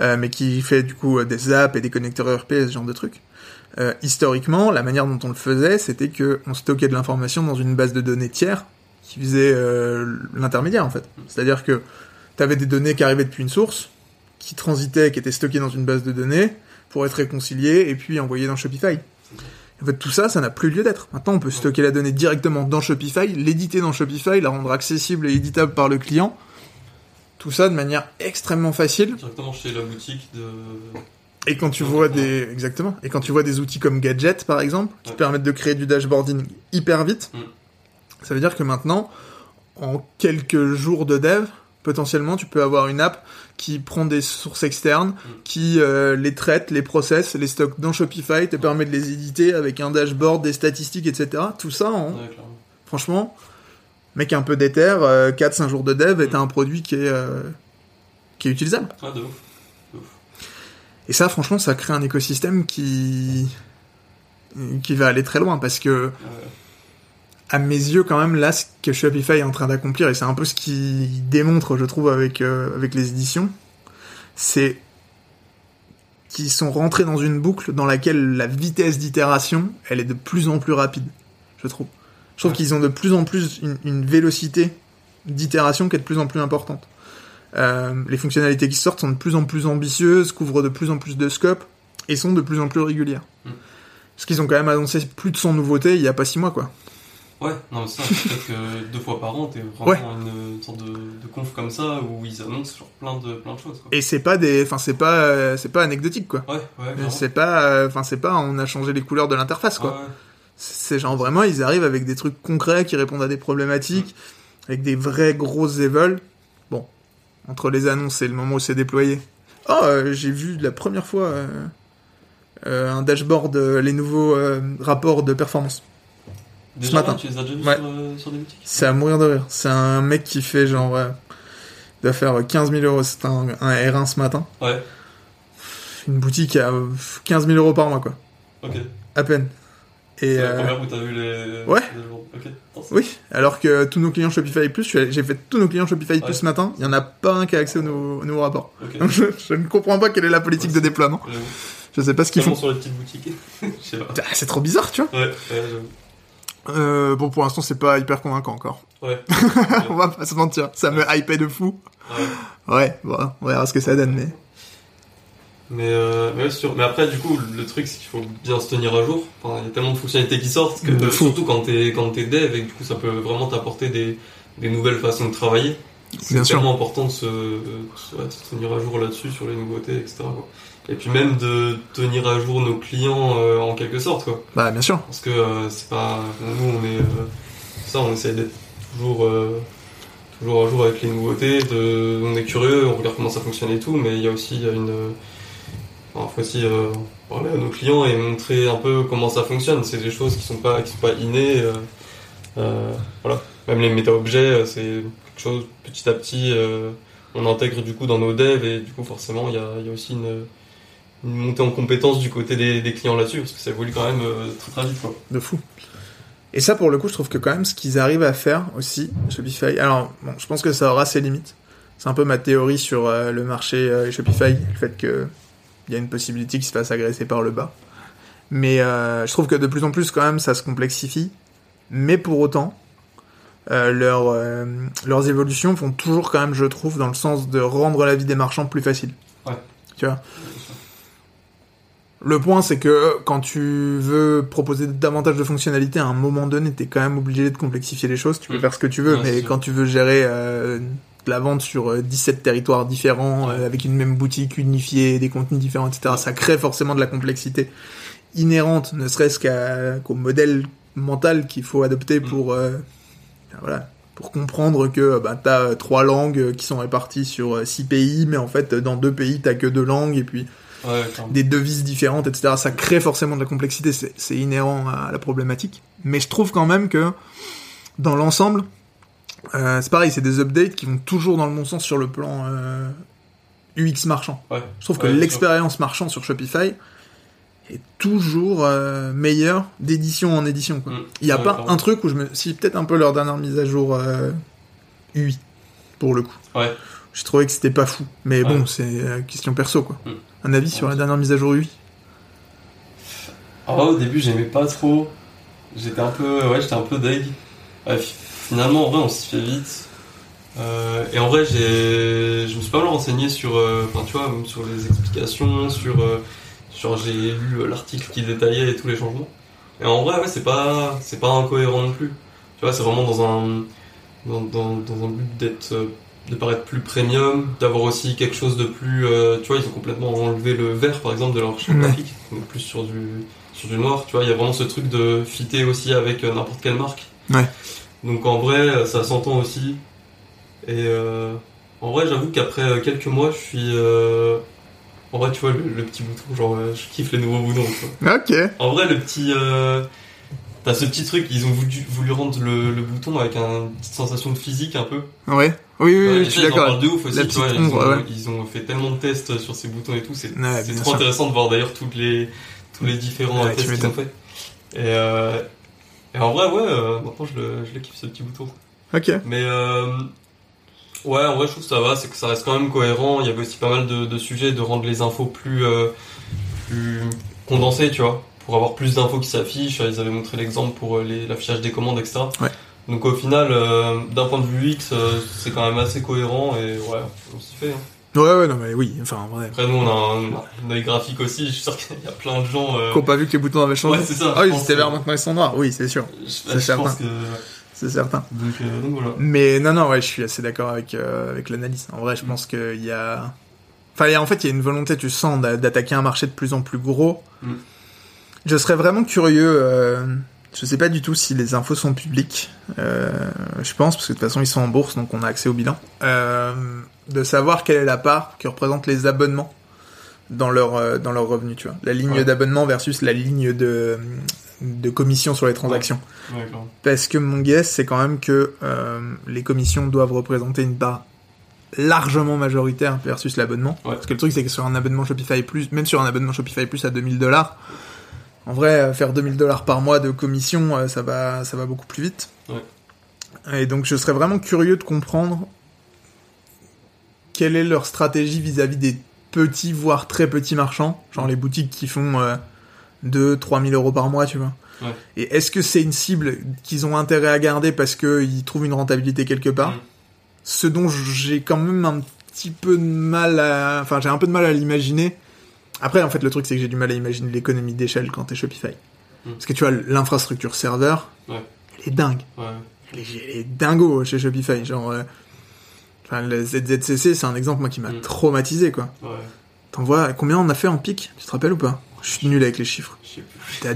Euh, mais qui fait, du coup, euh, des apps et des connecteurs ERP, ce genre de trucs. Euh, historiquement, la manière dont on le faisait, c'était que on stockait de l'information dans une base de données tiers qui faisait euh, l'intermédiaire, en fait. C'est-à-dire que t'avais des données qui arrivaient depuis une source, qui transitaient, qui étaient stockées dans une base de données, pour être réconciliées et puis envoyées dans Shopify. En fait, tout ça, ça n'a plus lieu d'être. Maintenant, on peut stocker la donnée directement dans Shopify, l'éditer dans Shopify, la rendre accessible et éditable par le client. Tout ça de manière extrêmement facile. Directement chez la boutique de. Et quand tu vois des, exactement. Et quand tu vois des outils comme Gadget, par exemple, qui Ouais. permettent de créer du dashboarding hyper vite, Mm. Ça veut dire que maintenant, en quelques jours de dev, potentiellement, tu peux avoir une app qui prend des sources externes, qui euh, les traite, les processe, les stocke dans Shopify, te permet de les éditer avec un dashboard, des statistiques, etc. Tout ça, en, Ouais, clairement. franchement, mec un peu d'éther, 4-5 jours de dev, et t'as un produit qui est, euh, qui est utilisable. Ouais, de ouf. Et ça, franchement, ça crée un écosystème qui qui va aller très loin parce que Ouais. À mes yeux quand même là ce que Shopify est en train d'accomplir et c'est un peu ce qui démontre je trouve avec euh, avec les éditions c'est qu'ils sont rentrés dans une boucle dans laquelle la vitesse d'itération elle est de plus en plus rapide je trouve je trouve Ouais. qu'ils ont de plus en plus une, une vélocité d'itération qui est de plus en plus importante euh, les fonctionnalités qui sortent sont de plus en plus ambitieuses couvrent de plus en plus de scope et sont de plus en plus régulières Mm. parce qu'ils ont quand même annoncé plus de 100 nouveautés il y a pas 6 mois quoi Ouais, non, mais ça, peut-être que deux fois par an, t'es vraiment une, une sorte de, de conf comme ça où ils annoncent genre plein de, plein de choses. Quoi. Et c'est pas des, enfin c'est pas, euh, c'est pas anecdotique quoi. Ouais, ouais, clairement. C'est pas, euh, enfin c'est pas, on a changé les couleurs de l'interface quoi. Ouais, ouais. C'est genre vraiment, ils arrivent avec des trucs concrets qui répondent à des problématiques, avec des vrais grosses évols. Bon, entre les annonces et le moment où c'est déployé. Oh, euh, j'ai vu la première fois euh, euh, un dashboard, euh, les nouveaux euh, rapports de performance. Déjà, Ce matin. tu les as déjà vus Ouais. sur, euh, sur des boutiques C'est à mourir de rire. C'est un mec qui fait genre, euh, il doit faire 15 000 euros. C'est un, un R1 ce matin. Ouais, Une boutique à 15 000 euros par mois quoi. ok. À peine. Et C'est la euh, première où t'as vu les. ouais. les oui, alors que tous nos clients Shopify Plus, j'ai fait tous nos clients Shopify Plus Ouais. ce matin, il y en a pas un qui a accès au nouveau, au nouveau rapport. Donc je, je ne comprends pas quelle est la politique Ouais, de déploiement. Je sais pas ce qu'ils font. sur les petites boutiques. Je sais pas. Ah, C'est trop bizarre, tu vois. Ouais. Euh, bon, pour l'instant, c'est pas hyper convaincant encore. Ouais. on va pas se mentir, ça me hypait de fou. ouais. Ouais, bon, on verra ce que ça donne, mais... Mais, euh, mais sûr. Mais après, du coup, le truc, c'est qu'il faut bien se tenir à jour. Enfin, il y a tellement de fonctionnalités qui sortent que, surtout quand t'es, quand t'es dev, et que, du coup, ça peut vraiment t'apporter des, des nouvelles façons de travailler. C'est tellement important de se, de se- tenir à jour là-dessus, sur les nouveautés, etc. quoi. Et puis même de tenir à jour nos clients euh, en quelque sorte, quoi. Bah, bien sûr. Parce que euh, c'est pas. Nous, on est. euh, ça, on essaie d'être toujours. euh, toujours à jour avec les nouveautés. De, on est curieux, on regarde comment ça fonctionne et tout, mais il y a aussi il y a une. euh, Enfin, faut aussi euh, parler à nos clients et montrer un peu comment ça fonctionne. C'est des choses qui sont pas, qui sont pas innées. euh, euh, voilà. Même les méta-objets, euh, c'est quelque chose petit à petit. euh, on intègre du coup dans nos devs et du coup forcément il y a, aussi une, montée en compétence du côté des, clients là-dessus parce que ça évolue quand même euh, très très vite quoi. De fou. Et ça, pour le coup, je trouve que quand même, ce qu'ils arrivent à faire aussi, Shopify... Alors, bon, je pense que ça aura ses limites. C'est un peu ma théorie sur euh, le marché euh, Shopify, le fait que il y a une possibilité qu'ils se fassent agresser par le bas. Mais je trouve que de plus en plus, quand même, ça se complexifie. Mais pour autant, euh, leurs, euh, leurs évolutions vont toujours quand même, je trouve, dans le sens de rendre la vie des marchands plus facile. Ouais. Tu vois Le point, c'est que quand tu veux proposer davantage de fonctionnalités, à un moment donné, t'es quand même obligé de complexifier les choses. Tu peux Mm. faire ce que tu veux, Ouais, mais quand tu veux gérer euh, de la vente sur euh, 17 territoires différents, Ouais. euh, avec une même boutique unifiée, des contenus différents, etc., ça crée forcément de la complexité inhérente, ne serait-ce qu'au modèle mental qu'il faut adopter Mm. pour, euh, voilà, pour comprendre que bah, t'as euh, trois langues qui sont réparties sur euh, six pays, mais en fait, dans deux pays, t'as que deux langues, et puis Ouais, des devises différentes, etc. Ça crée forcément de la complexité, c'est inhérent à la problématique. Mais je trouve quand même que, dans l'ensemble, euh, c'est pareil, c'est des updates qui vont toujours dans le bon sens sur le plan euh, UX marchand. Ouais. Je trouve que Ouais, l'expérience marchand sur Shopify est toujours euh, meilleure d'édition en édition. quoi. Mm. Il n'y a pas un truc où je me... Si, peut-être un peu leur dernière mise à jour euh, UI, pour le coup. Ouais. J'ai trouvé que c'était pas fou. Mais Ouais. bon, c'est euh, question perso, quoi. Mm. Un avis sur la dernière mise à jour UI Ah ouais, au début, j'aimais pas trop. J'étais un peu, ouais, j'étais un peu deg. Finalement, en vrai, on s'y fait vite. Euh, et en vrai, j'ai, je me suis pas mal renseigné sur, euh, tu vois, sur les explications, sur, euh, genre, j'ai lu l'article qui détaillait tous les changements. Et en vrai, ouais, c'est pas, c'est pas incohérent non plus. Tu vois, c'est vraiment dans un, dans, dans, dans un but d'être, euh, de paraître plus premium, d'avoir aussi quelque chose de plus, euh, tu vois, ils ont complètement enlevé le vert, par exemple, de leur Ouais. graphique, donc plus sur du, sur du noir, tu vois, il y a vraiment ce truc de fitter aussi avec euh, n'importe quelle marque. Ouais. Donc en vrai, ça s'entend aussi. Et euh, en vrai, j'avoue qu'après quelques mois, je suis. En vrai, tu vois, le, le petit bouton, genre, euh, je kiffe les nouveaux boutons. Ok. En vrai, le petit. euh, T'as ce petit truc, ils ont voulu, voulu rendre le, le bouton avec un- une petite sensation de physique un peu. Ouais. Oui, oui, Ouais, je suis d'accord. de ouf aussi, La tu vois, petite ils, ont, ouais. ils ont fait tellement de tests sur ces boutons et tout, c'est Ouais, trop sûr. intéressant de voir d'ailleurs toutes les, tous les différents tests qu'ils ont fait. Et, euh, et en vrai, ouais, euh, maintenant je le, je le kiffe ce petit bouton. Ok. Mais euh, ouais, en vrai, je trouve que ça va, c'est que ça reste quand même cohérent. Il y avait aussi pas mal de, de sujets de rendre les infos plus, euh, plus condensées, tu vois, pour avoir plus d'infos qui s'affichent. Ils avaient montré l'exemple pour euh, l'affichage des commandes, etc. Ouais. Donc au final, euh, d'un point de vue UX, euh, c'est quand même assez cohérent et ouais, on s'y fait. hein. Ouais, ouais, non, mais oui. Enfin, en vrai. Après, nous, on a un, un œil graphique aussi. Je suis sûr qu'il y a plein de gens. Euh... Qui ont pas vu que les boutons avaient changé. Ouais, c'est ça. Ah oui, c'était vert, maintenant ils sont noirs. Oui, c'est sûr. Je, C'est je certain. pense que. C'est certain. Donc, euh, donc voilà. Mais non, non, ouais, je suis assez d'accord avec, euh, avec l'analyse. En vrai, je pense qu'il y a. Enfin, en fait, il y a une volonté, tu sens, d'a- d'attaquer un marché de plus en plus gros. Mm. Je serais vraiment curieux. Euh, je sais pas du tout si les infos sont publiques. Euh, je pense, parce que de toute façon, ils sont en bourse, donc on a accès au bilan. De savoir quelle est la part que représentent les abonnements dans leur, dans leur revenu, tu vois. La ligne Ouais. d'abonnement versus la ligne de, de commission sur les transactions. Ouais. Parce que mon guess, c'est quand même que euh, les commissions doivent représenter une part largement majoritaire versus l'abonnement. Ouais. Parce que le truc, c'est que sur un abonnement Shopify Plus, même sur un abonnement Shopify Plus à 2000 dollars, en vrai, euh, faire 2000 dollars par mois de commission, euh, ça va, ça va beaucoup plus vite. Ouais. Et donc, je serais vraiment curieux de comprendre quelle est leur stratégie vis-à-vis des petits, voire très petits marchands, genre les boutiques qui font euh, 2 3000 euros par mois, tu vois. Ouais. Et est-ce que c'est une cible qu'ils ont intérêt à garder parce qu'ils trouvent une rentabilité quelque part Mm. Ce dont j'ai quand même un petit peu de mal à... Enfin, j'ai un peu de mal à l'imaginer. Après, en fait, le truc, c'est que j'ai du mal à imaginer l'économie d'échelle quand t'es Shopify. Mm. Parce que tu vois, l'infrastructure serveur, Ouais. elle est dingue. Ouais. Elle est, elle est dingo chez Shopify. Genre, euh, enfin, le ZZCC, c'est un exemple, moi, qui m'a Mm. traumatisé, quoi. T'en vois, combien on a fait en pic Tu te rappelles ou pas? Je suis nul avec les chiffres. Il y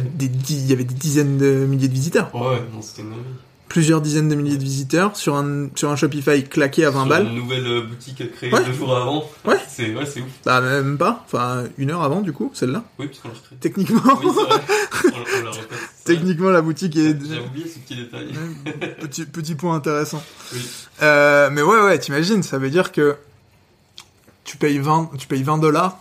avait des dizaines de milliers de visiteurs. Ouais, ouais, non, c'était une. Plusieurs dizaines de milliers de visiteurs sur un, sur un Shopify claqué à 20 Sur balles. Une nouvelle euh, boutique créée Ouais. deux jours avant. Ouais. C'est ouais, ouf. Bah, même pas. Enfin, une heure avant, du coup, celle-là. Oui, puisqu'on l'a recréé. Techniquement, Oui. On, on vrai. techniquement, la boutique est... J'ai oublié ce petit détail. petit, petit point intéressant. Oui. Euh, mais ouais, ouais, t'imagines, ça veut dire que tu payes 20, tu payes 20 dollars.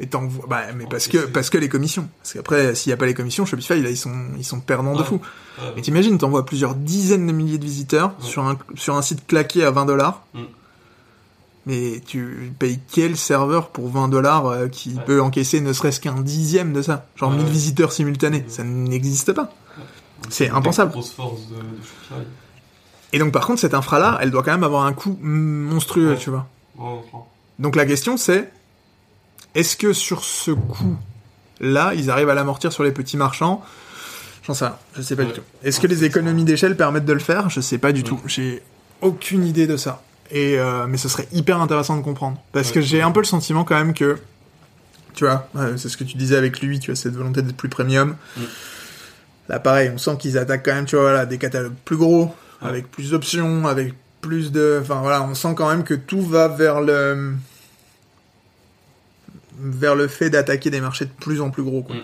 Et t'envoies, bah, mais parce que, parce que les commissions. Parce qu'après, s'il y a pas les commissions, Shopify, là, ils sont, ils sont perdants de fou. Ouais, Mais t'imagines, t'envoies plusieurs dizaines de milliers de visiteurs sur un, sur un site claqué à 20 dollars. Mm. Mais tu payes quel serveur pour 20 dollars euh, qui Ouais. peut encaisser ne serait-ce qu'un dixième de ça? Genre Ouais. 1000 visiteurs simultanés. Ouais. Ça n'existe pas. C'est impensable. Grosse force de, de. Et donc, par contre, cette infra-là, elle doit quand même avoir un coût monstrueux, tu vois. Donc la question c'est, est-ce que sur ce coût Là, ils arrivent à l'amortir sur les petits marchands? J'en sais rien, je sais pas Ouais. du tout. Est-ce que les économies d'échelle permettent de le faire? Je sais pas du Ouais. tout. J'ai aucune idée de ça. Et euh, mais ce serait hyper intéressant de comprendre parce Ouais. que j'ai un peu le sentiment quand même que tu vois, c'est ce que tu disais avec lui, tu as cette volonté d'être plus premium. Mm. Là, pareil, on sent qu'ils attaquent quand même, tu vois, voilà, des catalogues plus gros, avec plus d'options, avec plus de, enfin voilà, on sent quand même que tout va vers le vers le fait d'attaquer des marchés de plus en plus gros. Quoi. Mm.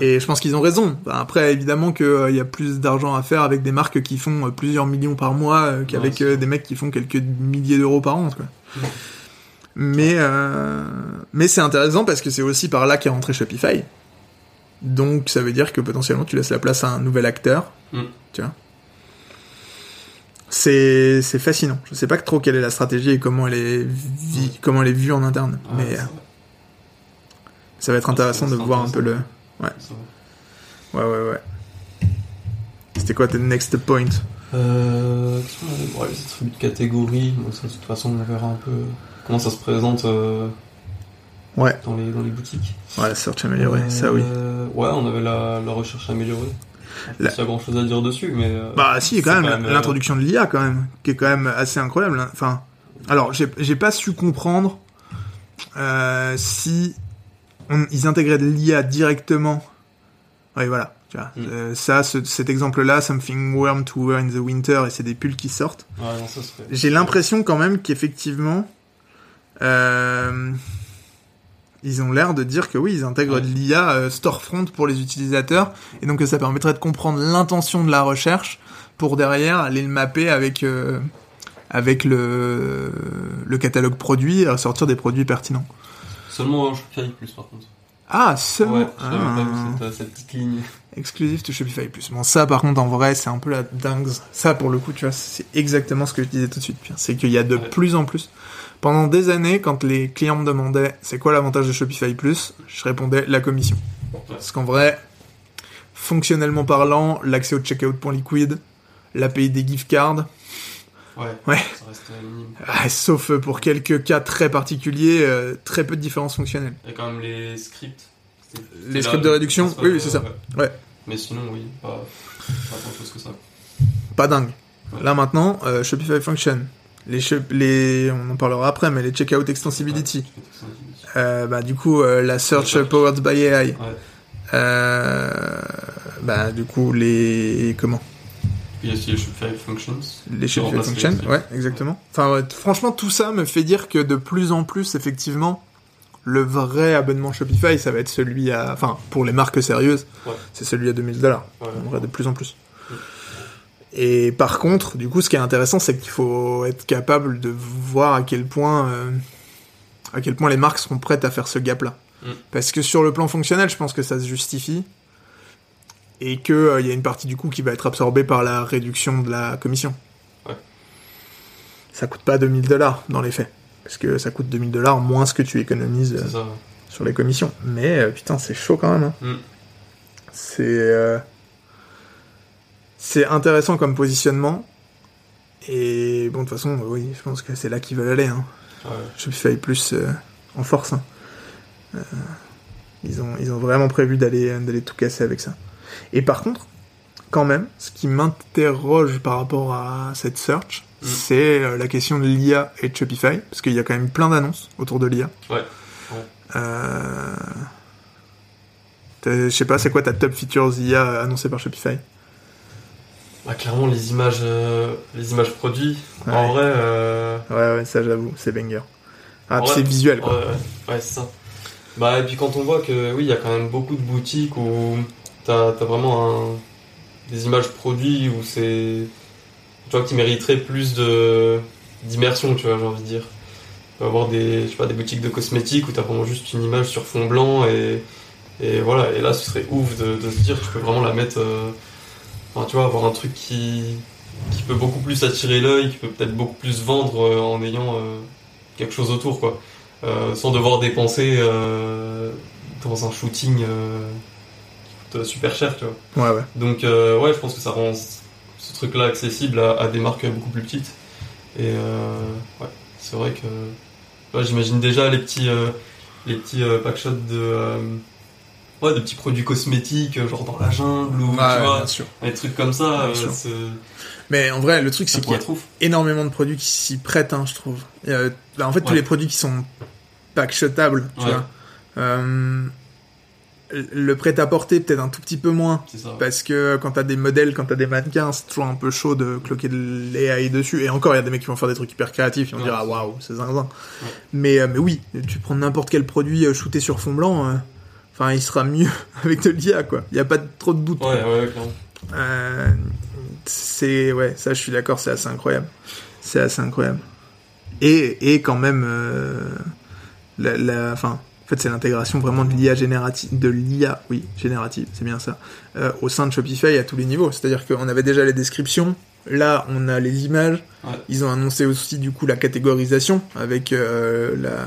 Et je pense qu'ils ont raison. Bah, après, évidemment qu'il y a plus d'argent à faire avec des marques qui font euh, plusieurs millions par mois euh, qu'avec Ouais, euh, des mecs qui font quelques milliers d'euros par an. Quoi. Mm. Mais euh, mais c'est intéressant parce que c'est aussi par là qu'est rentré Shopify. Donc ça veut dire que potentiellement tu laisses la place à un nouvel acteur. Mm. Tu vois. C'est fascinant. Je sais pas trop quelle est la stratégie et comment elle est comment elle est vue en interne, mais euh, ça va être intéressant de c'est voir un peu le. c'est vrai. Ouais ouais ouais. C'était quoi tes next point Euh, les trucs de catégorie, bon, ça, de toute façon, on verra un peu comment ça se présente euh, Ouais. dans, les, dans les boutiques. Ouais, la search améliorée, ça oui. Euh, Ouais, on avait la, la recherche améliorée. Il y a grand chose à dire dessus, mais. euh, Bah si, quand c'est même, euh, l'introduction de l'IA quand même, qui est quand même assez incroyable. hein. Enfin, alors j'ai j'ai pas su comprendre euh, si on- ils intégraient de l'IA directement. Oui, voilà. Tu vois, Mm. Euh, ça, ce- cet exemple-là, something warm to wear in the winter, et c'est des pulls qui sortent. Ouais, non, ça serait. J'ai l'impression quand même qu'effectivement, euh, ils ont l'air de dire que oui, ils intègrent Ouais. de l'IA euh, storefront pour les utilisateurs, et donc que ça permettrait de comprendre l'intention de la recherche pour derrière aller le mapper avec avec le le catalogue produit et sortir des produits pertinents. Seulement un Shopify Plus, par contre. Ah, seulement Ouais, pas vu ah, cette, euh, cette petite ligne. exclusif to Shopify Plus. Bon, ça par contre en vrai, c'est un peu la dingue. Ça pour le coup, tu vois, c'est exactement ce que je disais tout de suite. Pierre. C'est qu'il y a de Ouais. plus en plus. Pendant des années, quand les clients me demandaient c'est quoi l'avantage de Shopify Plus, je répondais la commission. Parce qu'en vrai, fonctionnellement parlant, l'accès au checkout.liquid, l'API des gift cards, Ouais. Ouais. Ça reste euh, minime. ah, sauf pour quelques cas très particuliers, euh, très peu de différences fonctionnelles. Il y a quand même les scripts. Les scripts de réduction, oui, c'est ça. ouais. Ouais. Mais sinon, oui, pas, pas tant de choses que ça. Pas dingue. Ouais. Là maintenant, euh, Shopify Function. Les, on en parlera après, mais les checkout extensibility. Euh, bah, du coup, euh, la search search. powered by AI. Ouais. Euh, bah, du coup, les, comment? Il y a aussi les Shopify Functions. Les Shopify remplacent les Function. scripts. Ouais, exactement. Enfin, ouais, franchement, tout ça me fait dire que de plus en plus, effectivement, le vrai abonnement Shopify, ça va être celui à, enfin, pour les marques sérieuses, Ouais. c'est celui à 2000 dollars. En vrai, de plus en plus. Mm. Et par contre, du coup, ce qui est intéressant, c'est qu'il faut être capable de voir à quel point, euh, à quel point les marques seront prêtes à faire ce gap-là. Mm. Parce que sur le plan fonctionnel, je pense que ça se justifie. Et que euh, y a une partie du coût qui va être absorbée par la réduction de la commission. Ouais. Ça coûte pas 2000 dollars dans les faits. Parce que ça coûte 2000 dollars moins ce que tu économises euh, ça. sur les commissions. Mais euh, putain, c'est chaud quand même. hein. Mm. C'est c'est intéressant comme positionnement. Et bon, de toute façon, oui, je pense que c'est là qu'ils veulent aller. Hein. Ouais. Shopify plus euh, en force. hein. Ils ont ils ont vraiment prévu d'aller d'aller tout casser avec ça. Et par contre, quand même, ce qui m'interroge par rapport à cette search, Mm. c'est euh, la question de l'IA et de Shopify, parce qu'il y a quand même plein d'annonces autour de l'IA. Ouais. Ouais. Euh... Je sais pas, c'est quoi ta top features IA annoncée par Shopify? Bah, clairement, les images, euh, les images produits, Ouais. en vrai. Euh, Ouais, ouais, ça j'avoue, c'est banger. Ah, c'est visuel quoi. Ouais, ouais, ouais, c'est ça. Bah, et puis quand on voit que, oui, il y a quand même beaucoup de boutiques où t'as as vraiment des images produits où c'est. Tu vois, qui mériteraient plus d'immersion, tu vois, j'ai envie de dire. Tu peux avoir des, boutiques de cosmétiques où t'as vraiment juste une image sur fond blanc et, et voilà. Et là, ce serait ouf de, se dire que tu peux vraiment la mettre. euh, tu vois, avoir un truc qui, qui peut beaucoup plus attirer l'œil, qui peut peut-être beaucoup plus vendre euh, en ayant euh, quelque chose autour, quoi. Sans devoir dépenser dans un shooting coûte super cher, tu vois. Ouais, ouais. Donc, euh, ouais, je pense que ça rend ce truc-là accessible à, à des marques beaucoup plus petites. Et euh, ouais, c'est vrai que ouais, j'imagine déjà les petits, euh, les petits euh, packshots de, euh, ouais, de petits produits cosmétiques, euh, genre dans la jungle ou tu vois, bien sûr. des trucs comme ça. Euh, Mais en vrai, le truc, c'est qu'il y a énormément de produits qui s'y prêtent, hein, je trouve. Bah, en fait, tous les produits qui sont packshotables, tu vois. Le prêt-à-porter, peut-être un tout petit peu moins. C'est ça. ouais. Parce que quand t'as des modèles, quand t'as des mannequins, c'est toujours un peu chaud de cloquer de l'AI dessus. Et encore, il y a des mecs qui vont faire des trucs hyper créatifs, ils vont Ouais. dire ah waouh, c'est zinzin. Ouais. Mais, euh, mais oui, tu prends n'importe quel produit euh, shooté sur fond blanc, euh, enfin il sera mieux avec de l'IA quoi. Il y a pas trop de doute. Ouais, ouais. Euh, c'est ouais, ça je suis d'accord, c'est assez incroyable. C'est assez incroyable. Et, et quand même, euh, la, la, en fait, c'est l'intégration vraiment de l'IA générative, de l'IA, oui, générative, c'est bien ça, euh, au sein de Shopify à tous les niveaux. C'est-à-dire qu'on avait déjà les descriptions, là, on a les images. Ouais. Ils ont annoncé aussi du coup la catégorisation avec euh, la,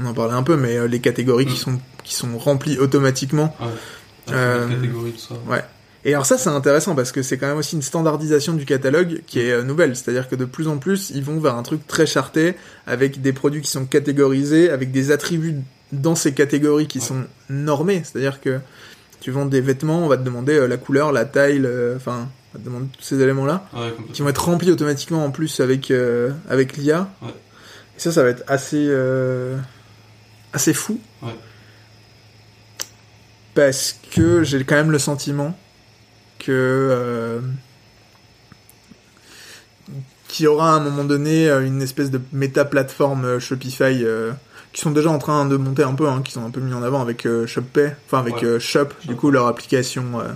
on en parlait un peu, mais euh, les catégories qui sont qui sont remplies automatiquement. Ouais. La catégorie, tout ça. Ouais. Et alors ça c'est intéressant parce que c'est quand même aussi une standardisation du catalogue qui est nouvelle, c'est-à-dire que de plus en plus ils vont vers un truc très charté avec des produits qui sont catégorisés, avec des attributs dans ces catégories qui Ouais. sont normés, c'est-à-dire que tu vends des vêtements, on va te demander euh, la couleur, la taille, le- enfin on va te demander tous ces éléments-là Ouais, qui vont être remplis automatiquement en plus avec euh, avec l'IA. Ouais. Et ça ça va être assez euh, assez fou. Parce que j'ai quand même le sentiment que euh, qu'il y aura à un moment donné euh, une espèce de méta-plateforme euh, Shopify euh, qui sont déjà en train de monter un peu, hein, qui sont un peu mis en avant avec euh, ShopPay, enfin avec Ouais. euh, Shop, du coup leur application euh,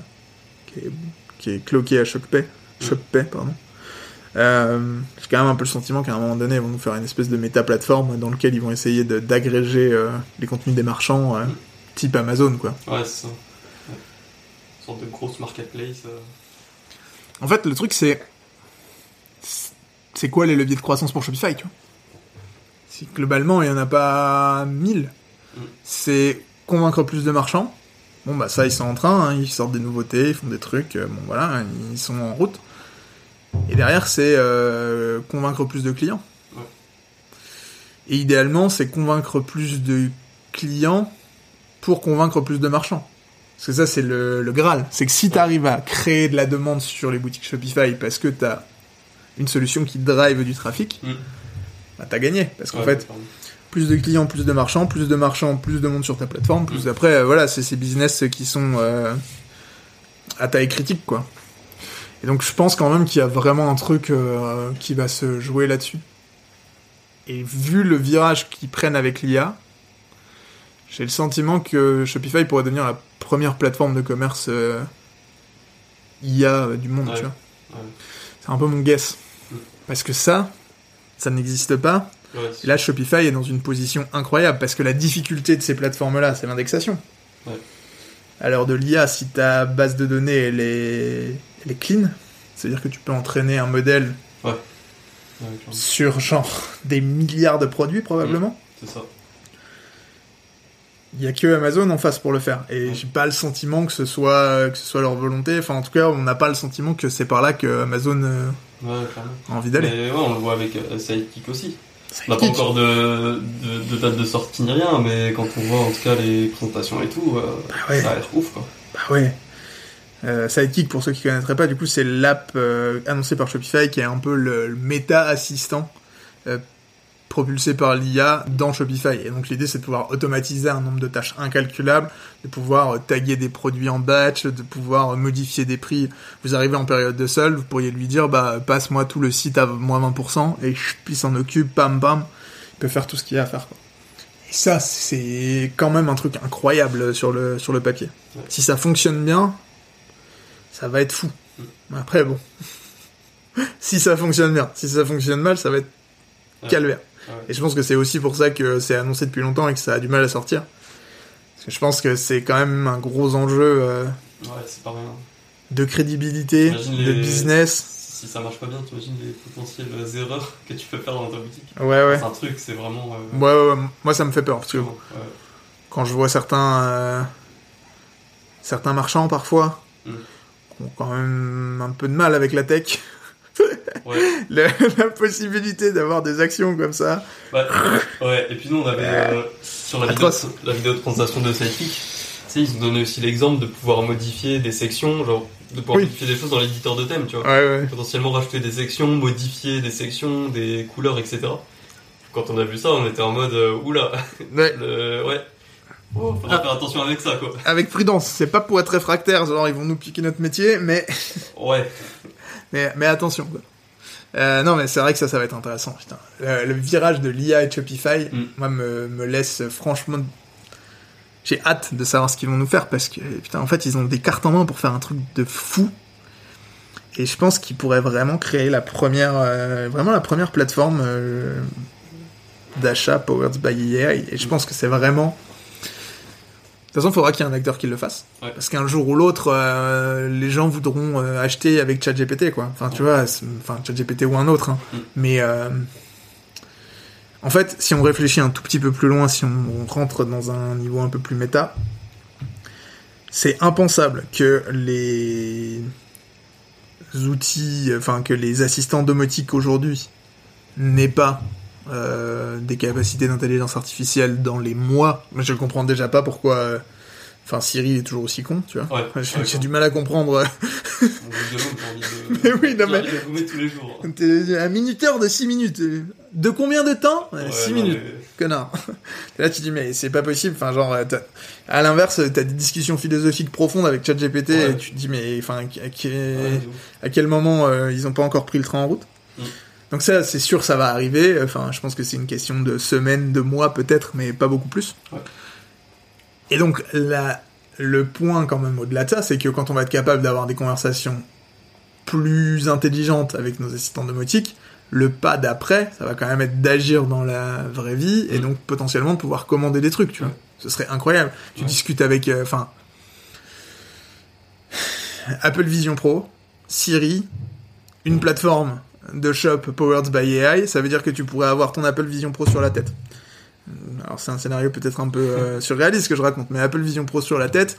qui, est, qui est cloquée à ShopPay, Mm. ShopPay pardon. Euh, j'ai quand même un peu le sentiment qu'à un moment donné ils vont nous faire une espèce de méta-plateforme dans lequel ils vont essayer d'agréger les contenus des marchands, type Amazon quoi. Ouais, c'est ça. Ouais. Une sorte de grosse marketplace. En fait, le truc, c'est. C'est quoi les leviers de croissance pour Shopify, tu vois? Globalement, il n'y en a pas 1000. Mm. C'est convaincre plus de marchands. Bon, bah, ça, ils sont en train, hein, ils sortent des nouveautés, ils font des trucs, euh, bon, voilà, ils sont en route. Et derrière, c'est euh, convaincre plus de clients. Et idéalement, c'est convaincre plus de clients pour convaincre plus de marchands. Parce que ça, c'est le, le Graal. C'est que si tu arrives à créer de la demande sur les boutiques Shopify parce que tu as une solution qui drive du trafic, Mm. Bah, t'as gagné. Parce qu'en Ouais, fait, plus de clients, plus de marchands, plus de marchands, plus de monde sur ta plateforme, plus Mm. après, euh, voilà, c'est ces business qui sont euh, à taille critique, quoi. Et donc, je pense quand même qu'il y a vraiment un truc euh, qui va se jouer là-dessus. Et vu le virage qu'ils prennent avec l'IA, j'ai le sentiment que Shopify pourrait devenir la première plateforme de commerce IA du monde, Ouais. tu vois. Ouais. C'est un peu mon guess. Mm. Parce que ça, ça n'existe pas. Ouais, c'est- Et là, Shopify est dans une position incroyable parce que la difficulté de ces plateformes-là, c'est l'indexation. Ouais. L'heure de l'IA, si ta base de données elle est, elle est clean, c'est-à-dire que tu peux entraîner un modèle ouais, sur genre des milliards de produits probablement. C'est ça. Il y a que Amazon en face pour le faire. Et j'ai pas le sentiment que ce soit que ce soit leur volonté. Enfin, en tout cas, on n'a pas le sentiment que c'est par là que Amazon euh, Ouais, a envie d'aller. Mais ouais, on le voit avec euh, Sidekick aussi. On n'a pas encore de, de, de date de sortie ni rien, mais quand on voit en tout cas les présentations et tout, euh, Bah ouais. ça a l'air ouf quoi. Bah ouais. Euh, Sidekick, pour ceux qui connaîtraient pas, du coup, c'est l'app annoncée par Shopify qui est un peu le, le méta-assistant euh, propulsé par l'IA dans Shopify. Et donc l'idée, c'est de pouvoir automatiser un nombre de tâches incalculables, de pouvoir euh, taguer des produits en batch, de pouvoir euh, modifier des prix. Vous arrivez en période de solde, vous pourriez lui dire, bah passe-moi tout le site à moins 20%, et il s'en occupe, pam pam. Il peut faire tout ce qu'il y a à faire. Quoi. Et ça, c'est quand même un truc incroyable sur le, sur le papier. Ouais. Si ça fonctionne bien, ça va être fou. Mm. Après, bon. si ça fonctionne bien. Si ça fonctionne mal, ça va être Ouais. calvaire. Et je pense que c'est aussi pour ça que c'est annoncé depuis longtemps et que ça a du mal à sortir. Parce que je pense que c'est quand même un gros enjeu euh, Ouais, c'est pas rien. de crédibilité, Imagine de les- business. Si ça marche pas bien, t'imagines les potentielles erreurs que tu peux faire dans ta boutique. Ouais, ouais. C'est un truc, c'est vraiment. euh, Ouais, ouais, ouais. Moi, ça me fait peur. Parce que ouais. quand je vois certains, euh, certains marchands parfois, Mm. qui ont quand même un peu de mal avec la tech, Ouais. la, la possibilité d'avoir des actions comme ça. Ouais, ouais, et puis nous on avait euh, sur la vidéo, la vidéo de présentation de Sidekick, sais, ils ont donné aussi l'exemple de pouvoir modifier des sections, genre de pouvoir Oui. modifier des choses dans l'éditeur de thème, tu vois. Ouais, ouais. Potentiellement rajouter des sections, modifier des sections, des couleurs, etc. Quand on a vu ça, on était en mode euh, oula, Ouais. le... ouais. Oh, faudra faire attention avec ça, quoi. Avec prudence, c'est pas pour être réfractaire, genre ils vont nous piquer notre métier, mais Ouais. Mais, mais attention. Quoi. Euh, non, mais c'est vrai que ça, ça va être intéressant. Putain. Le, le virage de l'IA et de Shopify, Mm. moi, me, me laisse franchement. J'ai hâte de savoir ce qu'ils vont nous faire parce que, putain, en fait, ils ont des cartes en main pour faire un truc de fou. Et je pense qu'ils pourraient vraiment créer la première, euh, vraiment la première plateforme euh, d'achat powered by AI. Et je pense que c'est vraiment. De toute façon, il faudra qu'il y ait un acteur qui le fasse. Ouais. Parce qu'un jour ou l'autre, euh, les gens voudront euh, acheter avec ChatGPT, quoi. Enfin, tu vois, enfin, ChatGPT ou un autre. hein. Mm. Mais euh, en fait, si on réfléchit un tout petit peu plus loin, si on, on rentre dans un niveau un peu plus méta, c'est impensable que les outils, enfin que les assistants domotiques aujourd'hui n'aient pas euh, des capacités d'intelligence artificielle dans les mois. Moi, je comprends déjà pas pourquoi. euh, Enfin, Siri est toujours aussi con, tu vois. Ouais. J'ai du mal à comprendre. euh. Mais oui, non, mais- tous les jours. Un minuteur de 6 minutes. De combien de temps? 6 Ouais, non, minutes, mais- connard. Là, tu dis, mais c'est pas possible. Enfin, genre, à l'inverse, t'as des discussions philosophiques profondes avec ChatGPT Ouais. et tu te dis, mais enfin, à, quel moment euh, ils ont pas encore pris le train en route? Mm. Donc ça, c'est sûr, ça va arriver. Enfin, je pense que c'est une question de semaines, de mois peut-être, mais pas beaucoup plus. Ouais. Et donc, la, le point quand même au-delà de ça, c'est que quand on va être capable d'avoir des conversations plus intelligentes avec nos assistants domotiques, le pas d'après, ça va quand même être d'agir dans la vraie vie et Mm. donc potentiellement de pouvoir commander des trucs, tu vois. Ouais. Ce serait incroyable. Tu discutes avec, euh, enfin, Apple Vision Pro, Siri, une plateforme de shop powered by AI, ça veut dire que tu pourrais avoir ton Apple Vision Pro sur la tête. Alors c'est un scénario peut-être un peu euh, surréaliste que je raconte, mais Apple Vision Pro sur la tête,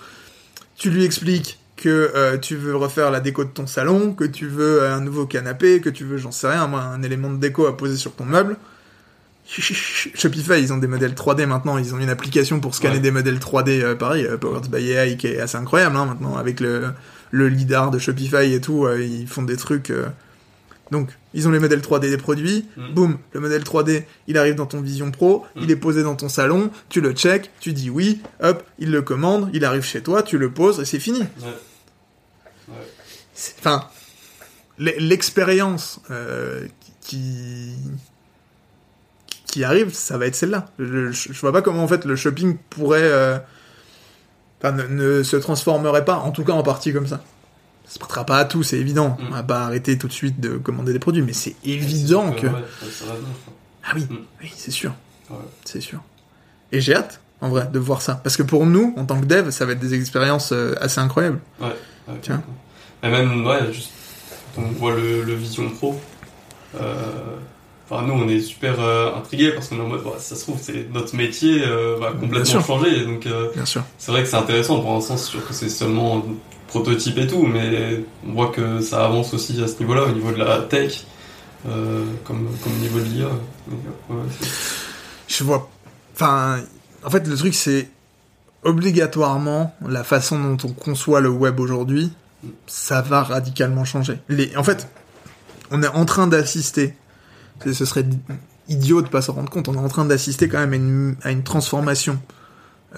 tu lui expliques que euh, tu veux refaire la déco de ton salon, que tu veux un nouveau canapé, que tu veux, j'en sais rien, moi, un élément de déco à poser sur ton meuble. Shopify, ils ont des modèles 3D maintenant, ils ont une application pour scanner Ouais. des modèles 3D, euh, pareil, euh, powered by AI, qui est assez incroyable hein, maintenant, avec le, le lidar de Shopify et tout, euh, ils font des trucs... Donc, ils ont les modèles 3D des produits, Mm. boum, le modèle 3D, il arrive dans ton Vision Pro, Mm. il est posé dans ton salon, tu le check, tu dis oui, hop, il le commande, il arrive chez toi, tu le poses et c'est fini. Ouais. Enfin, l'e- l'expérience euh, qui qui arrive, ça va être celle-là. Je, je, je vois pas comment en fait le shopping pourrait, euh, ne se transformerait pas, en tout cas en partie comme ça. Ça se prêtera pas à tout, c'est évident. Mm. On va pas arrêter tout de suite de commander des produits, mais c'est évident que. Ouais, ouais, ça va venir, quoi. Ah oui, Mm. oui, c'est sûr. Ouais. C'est sûr. Et j'ai hâte, en vrai, de voir ça. Parce que pour nous, en tant que dev, ça va être des expériences euh, assez incroyables. Ouais, Tiens. Et même, ouais, juste, quand on voit le, le Vision Pro, euh, enfin, nous, on est super euh, intrigués parce qu'on est en mode, bah, ça se trouve, c'est notre métier euh, va complètement changer. Donc, euh, Bien sûr. c'est vrai que c'est intéressant. Pour l'instant, c'est sûr que c'est seulement un prototype et tout, mais on voit que ça avance aussi à ce niveau-là, au niveau de la tech, euh, comme, au niveau de l'IA. Je vois. Enfin, en fait, le truc, c'est obligatoirement la façon dont on conçoit le web aujourd'hui, ça va radicalement changer. En fait, on est en train d'assister. Ce serait idiot de pas s'en rendre compte. On est en train d'assister quand même à une, à une transformation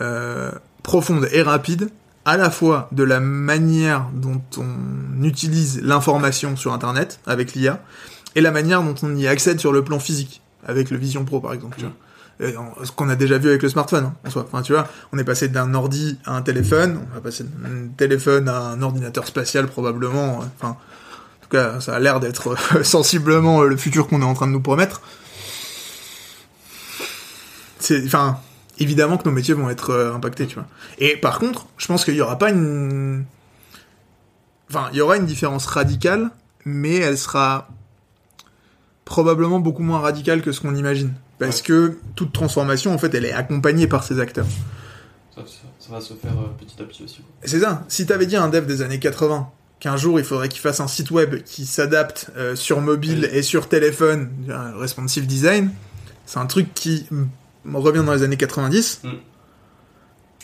euh, profonde et rapide, à la fois de la manière dont on utilise l'information sur Internet avec l'IA, et la manière dont on y accède sur le plan physique, avec le Vision Pro par exemple. Tu vois. En- ce qu'on a déjà vu avec le smartphone, hein, en soi. Enfin, tu vois, on est passé d'un ordi à un téléphone, on va passer d'un téléphone à un ordinateur spatial probablement. euh, Enfin, en tout cas, ça a l'air d'être euh, sensiblement euh, le futur qu'on est en train de nous promettre. C'est, enfin, évidemment que nos métiers vont être euh, impactés, tu vois. Et par contre, je pense qu'il y aura pas une, enfin, il y aura une différence radicale, mais elle sera probablement beaucoup moins radicale que ce qu'on imagine. Parce Ouais. que toute transformation, en fait, elle est accompagnée par ces acteurs. ça, va se faire euh, petit à petit aussi. C'est ça. Si t'avais dit à un dev des années 80 qu'un jour il faudrait qu'il fasse un site web qui s'adapte euh, sur mobile et sur téléphone, un responsive design, c'est un truc qui mm, revient dans les années 90. Ouais.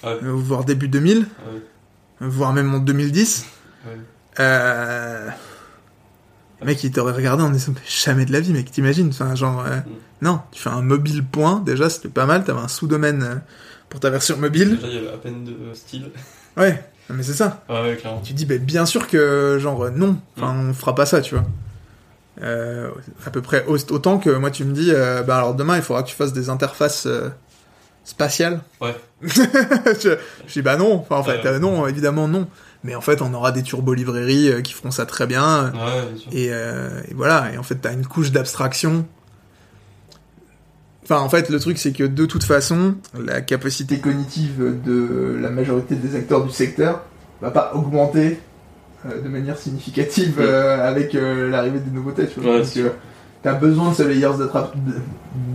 euh, voire début 2000, Ouais. voire même en 2010. Ouais. Euh... Le mec, il t'aurait regardé en disant, jamais de la vie, mec, t'imagines Enfin, genre, euh, Mm. non, tu fais un mobile point, déjà, c'était pas mal, t'avais un sous-domaine euh, pour ta version mobile. Déjà, il y avait à peine de style. Ouais, mais c'est ça. Ouais, ouais, clairement. Tu dis, bah, bien sûr que, genre, non, enfin, on fera pas ça, tu vois. Euh, à peu près au- autant que moi, tu me dis, euh, bah, alors demain, il faudra que tu fasses des interfaces euh, spatiales. Ouais. je, je dis, bah non, enfin, en fait, non, évidemment, non. Mais en fait, on aura des turbo-librairies euh, qui feront ça très bien. Ouais. Et, et voilà, et en fait, t'as une couche d'abstraction. Enfin, en fait, le truc, c'est que de toute façon, la capacité cognitive de la majorité des acteurs du secteur va pas augmenter de manière significative euh, avec euh, l'arrivée des nouveautés. Tu vois. Ouais, euh, t'as besoin de ce layers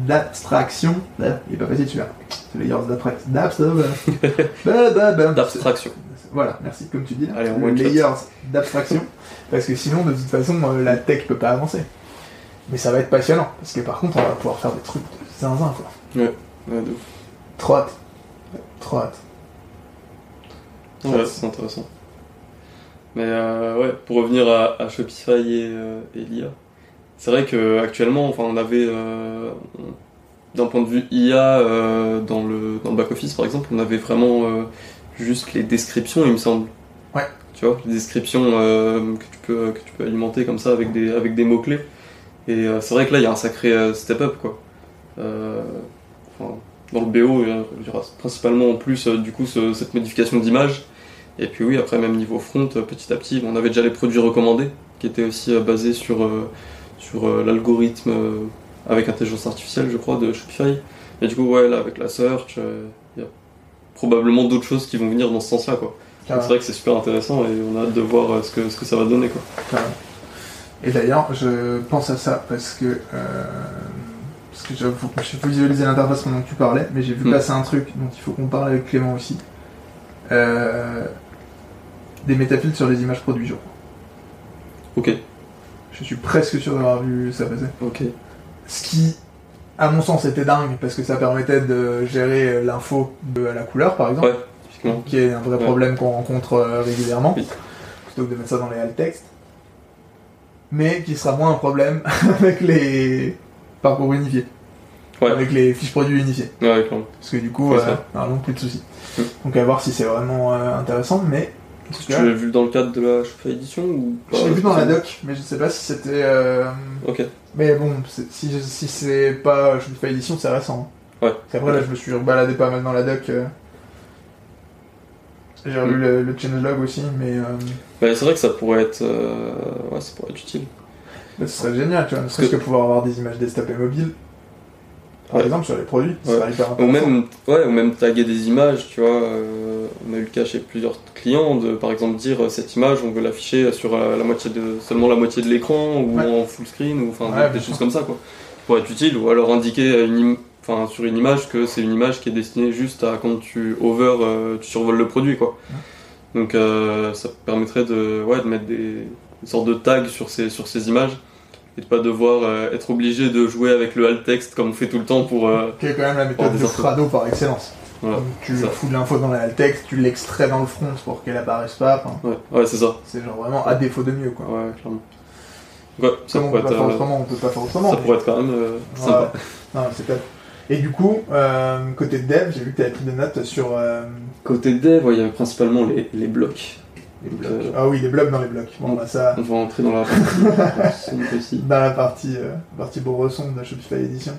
d'abstraction. Il est pas facile celui-là. Ce layers d'abstraction. D'abstraction. Voilà, merci, comme tu dis. là. Allez, le layers d'abstraction. parce que sinon, de toute façon, euh, la tech peut pas avancer. Mais ça va être passionnant. Parce que par contre, on va pouvoir faire des trucs de zinzin, quoi. Ouais, de ouf. Trop hâte. Trop hâte. Ouais, c'est intéressant. Mais euh, ouais, pour revenir à, à Shopify et, euh, et l'IA, c'est vrai que actuellement, enfin, on avait euh, d'un point de vue IA euh, dans le dans le back office par exemple, on avait vraiment juste les descriptions, il me semble. Ouais. Tu vois, les descriptions que tu peux que tu peux alimenter comme ça avec des avec des mots clés. Et c'est vrai que là, il y a un sacré euh, step up quoi. Dans le BO, il y aura principalement en plus du coup ce- cette modification d'image. Et puis oui, après même niveau front, euh, petit à petit, on avait déjà les produits recommandés qui étaient aussi euh, basés sur, euh, sur l'algorithme avec intelligence artificielle, je crois, de Shopify. Et du coup, ouais, là avec la search, il y a probablement d'autres choses qui vont venir dans ce sens-là, quoi. C'est vrai que c'est super intéressant et on a hâte de voir ce que, ce que ça va donner, quoi. Et d'ailleurs, je pense à ça parce que euh, parce que j'ai visualisé l'interface pendant que tu parlais, mais j'ai vu Mm. passer un truc dont il faut qu'on parle avec Clément aussi. Euh, des métafiltres sur les images produits, je crois. Ok, Je suis presque sûr d'avoir vu ça passer. ok. Ce qui, à mon sens, était dingue parce que ça permettait de gérer l'info de la couleur, par exemple, Ouais, qui est un vrai Ouais. problème qu'on rencontre euh, régulièrement, Oui. plutôt que de mettre ça dans les alt textes. Mais qui sera moins un problème avec les parcours unifiés, Ouais, avec les fiches produits unifiés. ouais, clairement. Parce que du coup, euh, normalement, plus de soucis. Mm. Donc à voir si c'est vraiment euh, intéressant, mais Tu l'as vu dans le cadre de la Shopify Edition ou pas je l'ai vu dans la doc, mais je sais pas si c'était. euh, Ok, Mais bon, si, si c'est pas Shopify Edition, c'est récent. hein. Ouais. C'est après, là, je me suis baladé pas mal dans la doc. euh. J'ai revu Mm. le, le changelog aussi, mais euh, bah, c'est vrai que ça pourrait être, euh, ouais, ça pourrait être utile. bah, ce serait génial, tu vois. Ne serait-ce que- que pouvoir avoir des images desktop et mobile, par Ouais. exemple, sur les produits. Ouais. hyper Ou intéressant. même, ouais, ou même taguer des images, tu vois. euh, on a eu le cas chez plusieurs clients de, par exemple, dire euh, cette image, on veut l'afficher sur euh, la moitié de, seulement la moitié de l'écran ou Ouais. en full screen ou enfin des- des choses comme ça, quoi. Pour être utile ou alors indiquer une im- enfin, sur une image que c'est une image qui est destinée juste à quand tu over, euh, tu survoles le produit, quoi. Donc euh, ça permettrait de, ouais, de mettre des, des sortes de tags sur ces, sur ces images et de pas devoir euh, être obligé de jouer avec le alt text comme on fait tout le temps pour. euh, Qui est quand même la méthode de. Frado par excellence. voilà. Donc, tu ça. fous de l'info dans la alt text, tu l'extrais dans le front pour qu'elle apparaisse pas. Ouais, ouais c'est ça. c'est genre vraiment à défaut de mieux, quoi. Ouais, clairement. Ouais, ça Comme on peut pourrait, pas être, faire euh, autrement, on peut pas faire autrement. ça pourrait être quand même euh, Ouais. Non, c'est. Et du coup, côté dev, j'ai vu que tu avais pris des notes sur Côté dev, ouais, il y avait principalement les, les blocs. Les Donc, blocs. euh, Ah oui, les blocs dans les blocs. Bon, on- bah ça, On va entrer dans la partie aussi. dans la partie, euh, partie de Shopify Edition.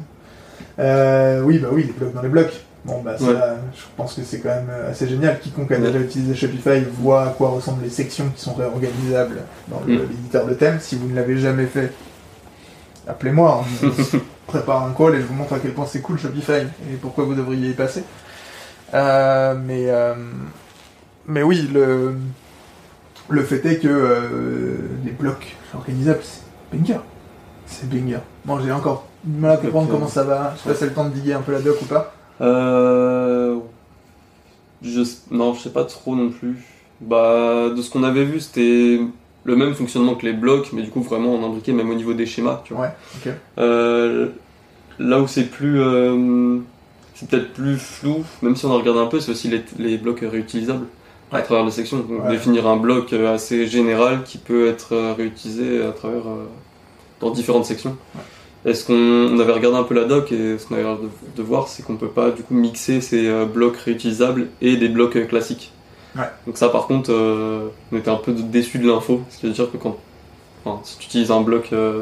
Euh, oui, bah oui, les blocs dans les blocs. Bon, bah ça, Ouais. je pense que c'est quand même euh, assez génial. Quiconque a Ouais. déjà utilisé Shopify voit à quoi ressemblent les sections qui sont réorganisables dans le- Mm. l'éditeur de thème. Si vous ne l'avez jamais fait, appelez-moi. hein. On se prépare un call et je vous montre à quel point c'est cool Shopify et pourquoi vous devriez y passer. Euh, mais, mais oui, le, le fait est que euh, les blocs organisables, c'est banger. C'est banger. Bon, j'ai encore du mal à comprendre comment ça va. Je sais pas si c'est le temps de diguer un peu la doc ou pas. Euh... Je... Non, je sais pas trop non plus. Bah, de ce qu'on avait vu, c'était le même fonctionnement que les blocs, mais du coup, vraiment en imbriqué, même au niveau des schémas, tu vois. Ouais, ok. Euh, là où c'est plus, euh, c'est peut-être plus flou, même si on a regardé un peu, c'est aussi les, les blocs réutilisables à Ouais. travers les sections. Donc Ouais. définir un bloc euh, assez général qui peut être euh, réutilisé à travers euh, dans différentes sections. Et ce qu'on on avait regardé un peu la doc et ce qu'on avait l'air de, de voir, c'est qu'on peut pas du coup mixer ces blocs réutilisables et des blocs classiques. Ouais. Donc ça par contre, euh, on était un peu déçu de l'info, c'est-à-dire que quand, enfin, si tu utilises un bloc, euh,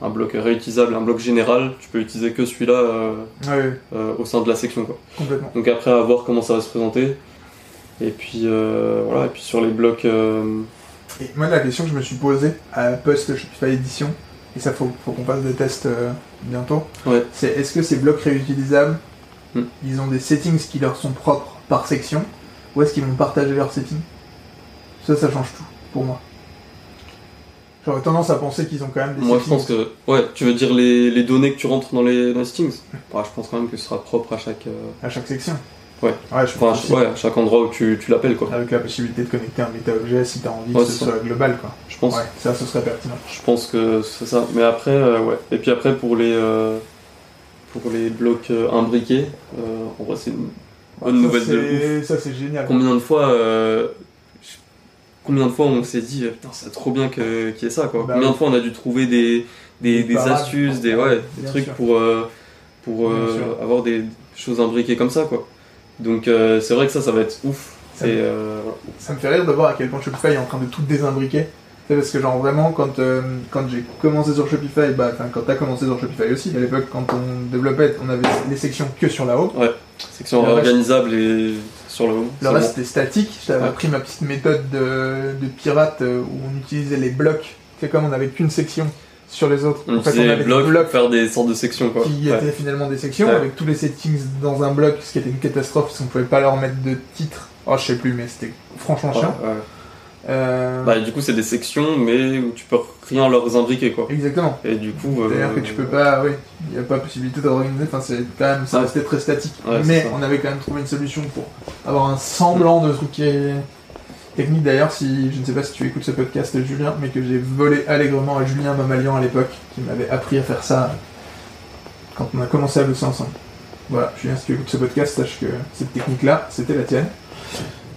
un bloc réutilisable, un bloc général, tu peux utiliser que celui-là euh, Ouais, au sein de la section quoi. complètement. Donc après à voir comment ça va se présenter. Et puis euh, voilà, et puis sur les blocs, euh, Et moi, la question que je me suis posée à post Edition, et ça, faut, faut qu'on passe des tests euh, bientôt, Ouais. c'est est-ce que ces blocs réutilisables, Hmm. ils ont des settings qui leur sont propres par section, ou est-ce qu'ils vont partager leurs settings? Ça, ça change tout, pour moi. J'aurais tendance à penser qu'ils ont quand même des moi je settings. pense que ouais, tu veux dire les, les données que tu rentres dans les, dans les settings? Je pense quand même que ce sera propre à chaque, euh, À chaque section Ouais. Ouais, je enfin, pense à- aussi. ouais, à chaque endroit où tu, tu l'appelles quoi. Avec la possibilité de connecter un méta-objet si t'as envie Ouais, que ce soit global, quoi. Je pense. Ça, ce serait pertinent. Je pense que c'est ça. Mais après, euh, ouais. Et puis après, pour les, euh, pour les blocs euh, imbriqués, euh, en vrai, c'est une bonne ça, nouvelle de ouf. Ça, c'est génial. Combien de fois, combien de fois on s'est dit, putain, c'est trop bien que- qu'il y ait ça, quoi. Bah combien de fois on a dû trouver des, des, Des des parades. astuces, des, ouais, des trucs sûr. pour, pour avoir des choses imbriquées comme ça, quoi. Donc, euh, c'est vrai que ça, ça va être ouf. Ça Et, me- euh. Ça me fait rire de voir à quel point Shopify est en train de tout désimbriquer. C'est parce que genre vraiment quand euh, quand j'ai commencé sur Shopify, bah quand t'as commencé sur Shopify aussi, à l'époque quand on développait, on avait les sections que sur la home. section Le reste- organisable et sur le haut. Le reste bon. c'était statique. J'avais Ouais. appris ma petite méthode de, de pirate où on utilisait les blocs. C'est comme on n'avait qu'une section sur les autres. On en fait, on utilisait avait les des blocs pour faire des sortes de sections, quoi. qui Ouais. étaient finalement des sections Ouais. avec tous les settings dans un bloc, ce qui était une catastrophe parce qu'on pouvait pas leur mettre de titre. Oh, je sais plus, mais c'était franchement chiant. Ouais. Euh, Bah, du coup, c'est des sections, mais où tu peux rien leur imbriquer, quoi. Exactement. Et du coup. euh, C'est-à-dire que tu peux pas, oui, il n'y a pas possibilité d'organiser, enfin c'est quand même, ça restait très statique. Mais on avait quand même trouvé une solution pour avoir un semblant de truc qui est technique. D'ailleurs, si, je ne sais pas si tu écoutes ce podcast, Julien, mais que j'ai volé allègrement à Julien Mamalian à l'époque, qui m'avait appris à faire ça quand on a commencé à bosser ensemble. Voilà, Julien, si tu écoutes ce podcast, sache que cette technique-là, c'était la tienne.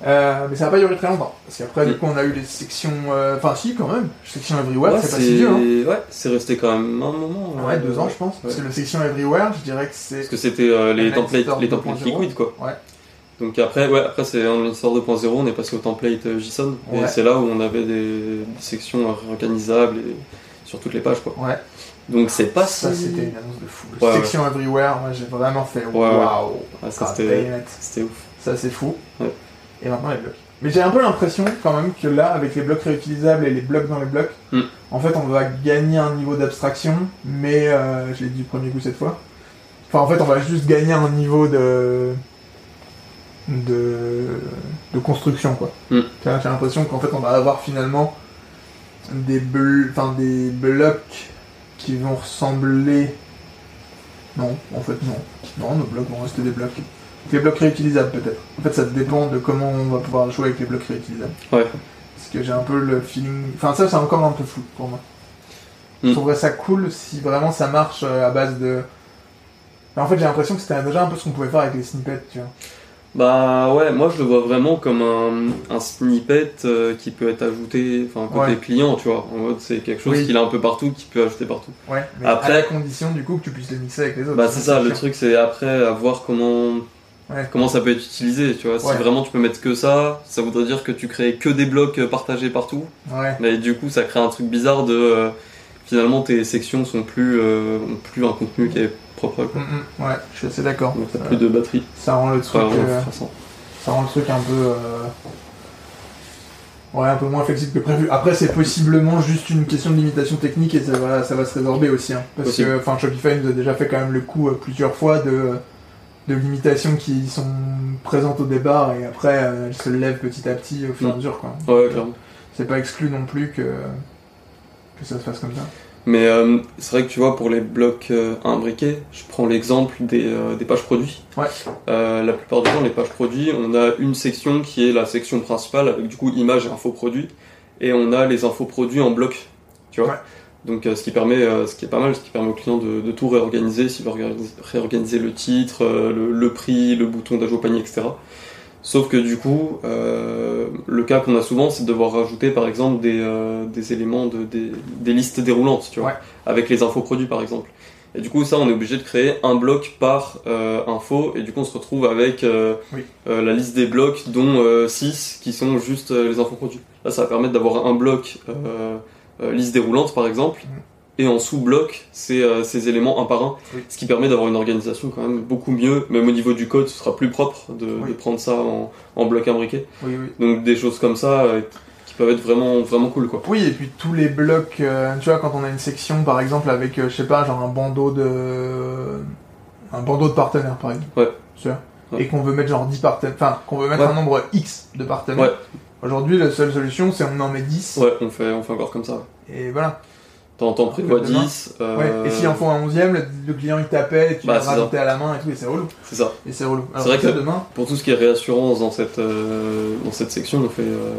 Euh, mais ça n'a pas duré très longtemps, parce qu'après, du Mm. coup, on a eu les sections, euh, enfin si, quand même, section Everywhere, ouais, c'est pas si vieux, hein. ouais, c'est resté quand même un moment. Ouais, euh, deux ans, je pense. Parce que le section Everywhere, je dirais que c'est. Parce que c'était euh, les templates, les templates 2.0. liquides, quoi. Ouais. Donc après, ouais, après c'est en Store 2.0, on est passé au template euh, JSON. Ouais. Et c'est là où on avait des, sections organisables et sur toutes les pages, quoi. Ouais. Donc c'est pas Ça, si- c'était une annonce de fou. Ouais, section Everywhere, moi, j'ai vraiment fait waouh. Ouais, ça, God c'était ouf. Ça, c'est fou. Et maintenant, les blocs. Mais j'ai un peu l'impression, quand même, que là, avec les blocs réutilisables et les blocs dans les blocs, Mm. en fait, on va gagner un niveau d'abstraction, mais euh, je l'ai dit du premier coup cette fois. Enfin, en fait, on va juste gagner un niveau de. De. de construction, quoi. Mm. J'ai l'impression qu'en fait, on va avoir finalement des, bl- des blocs qui vont ressembler. Non, en fait, non. Non, nos blocs vont rester des blocs. Les blocs réutilisables, peut-être. En fait, ça dépend de comment on va pouvoir jouer avec les blocs réutilisables. Ouais. Parce que j'ai un peu le feeling. Enfin, ça, c'est encore un peu flou pour moi. Je Mm. trouverais ça cool si vraiment ça marche euh, à base de. Mais en fait, j'ai l'impression que c'était déjà un peu ce qu'on pouvait faire avec les snippets, tu vois. Bah ouais, moi je le vois vraiment comme un, un snippet euh, qui peut être ajouté, enfin côté Ouais. client, tu vois. En mode c'est quelque chose Oui. qu'il a un peu partout, qu'il peut ajouter partout. Ouais, mais Après- à la condition, du coup, que tu puisses les mixer avec les autres. Bah c'est ça, le truc c'est après à voir comment Ouais. comment ça peut être utilisé, tu vois. Si vraiment tu peux mettre que ça, ça voudrait dire que tu crées que des blocs euh, partagés partout. Ouais. Mais du coup ça crée un truc bizarre de euh, finalement tes sections sont plus euh, plus un contenu qui est propre. Quoi. Mm, mm. Ouais, je suis assez d'accord. Donc t'as Ça- plus de batterie. Ça rend le truc. Enfin, euh, stressant. Ça rend le truc un peu. euh, Ouais, un peu moins flexible que prévu. Après, c'est possiblement juste une question de limitation technique et ça va, ça va se résorber aussi. hein. parce Possible. que enfin, Shopify nous a déjà fait quand même le coup euh, plusieurs fois de, de limitations qui sont présentes au départ et après euh, elles se lèvent petit à petit au fur et à Mm. mesure. Quoi. Ouais, clairement. C'est pas exclu non plus que, que ça se fasse comme ça. Mais euh, c'est vrai que tu vois, pour les blocs euh, imbriqués, je prends l'exemple des, euh, des pages produits. Ouais. Euh, la plupart du temps, les pages produits, on a une section qui est la section principale avec du coup images et infos produits, et on a les infos produits en bloc. Tu vois. Ouais. Donc euh, ce qui permet, euh, ce qui est pas mal, ce qui permet au client de, de tout réorganiser, s'il veut réorganiser, le titre, le, le prix, le bouton d'ajout au panier, etc. Sauf que du coup, euh, le cas qu'on a souvent, c'est de devoir rajouter par exemple des, euh, des éléments, de, des, des listes déroulantes, tu vois, Ouais. avec les infos produits par exemple. Et du coup, ça, on est obligé de créer un bloc par euh, info, et du coup, on se retrouve avec Oui. la liste des blocs, dont 6 qui sont juste les infos produits. Là, ça va permettre d'avoir un bloc liste déroulante par exemple, Mhm. Et en sous-bloc, c'est euh, ces éléments un par un, Oui. ce qui permet d'avoir une organisation quand même beaucoup mieux, même au niveau du code, ce sera plus propre de, Oui. de prendre ça en, en bloc imbriqué. Oui. Donc des choses comme ça euh, qui peuvent être vraiment, vraiment cool quoi. Oui, et puis tous les blocs, euh, tu vois, quand on a une section, par exemple, avec, je sais pas, genre un bandeau de... un bandeau de partenaires, par exemple. Ouais. Tu vois Ouais. Et qu'on veut mettre genre 10 partenaires, enfin, qu'on veut mettre Ouais. un nombre X de partenaires. Ouais. Aujourd'hui, la seule solution, c'est on en met 10, Ouais, on fait, on fait encore comme ça. et voilà. T'en prévois Demain. 10. euh, Ouais. Et s'il en faut un onzième, le, le client il t'appelle, et tu Bah, vas rajouter à la main et tout, et c'est relou. C'est ça. Et c'est relou. C'est vrai que- demain, Pour tout ce qui est réassurance dans cette, euh, dans cette section, on fait, euh,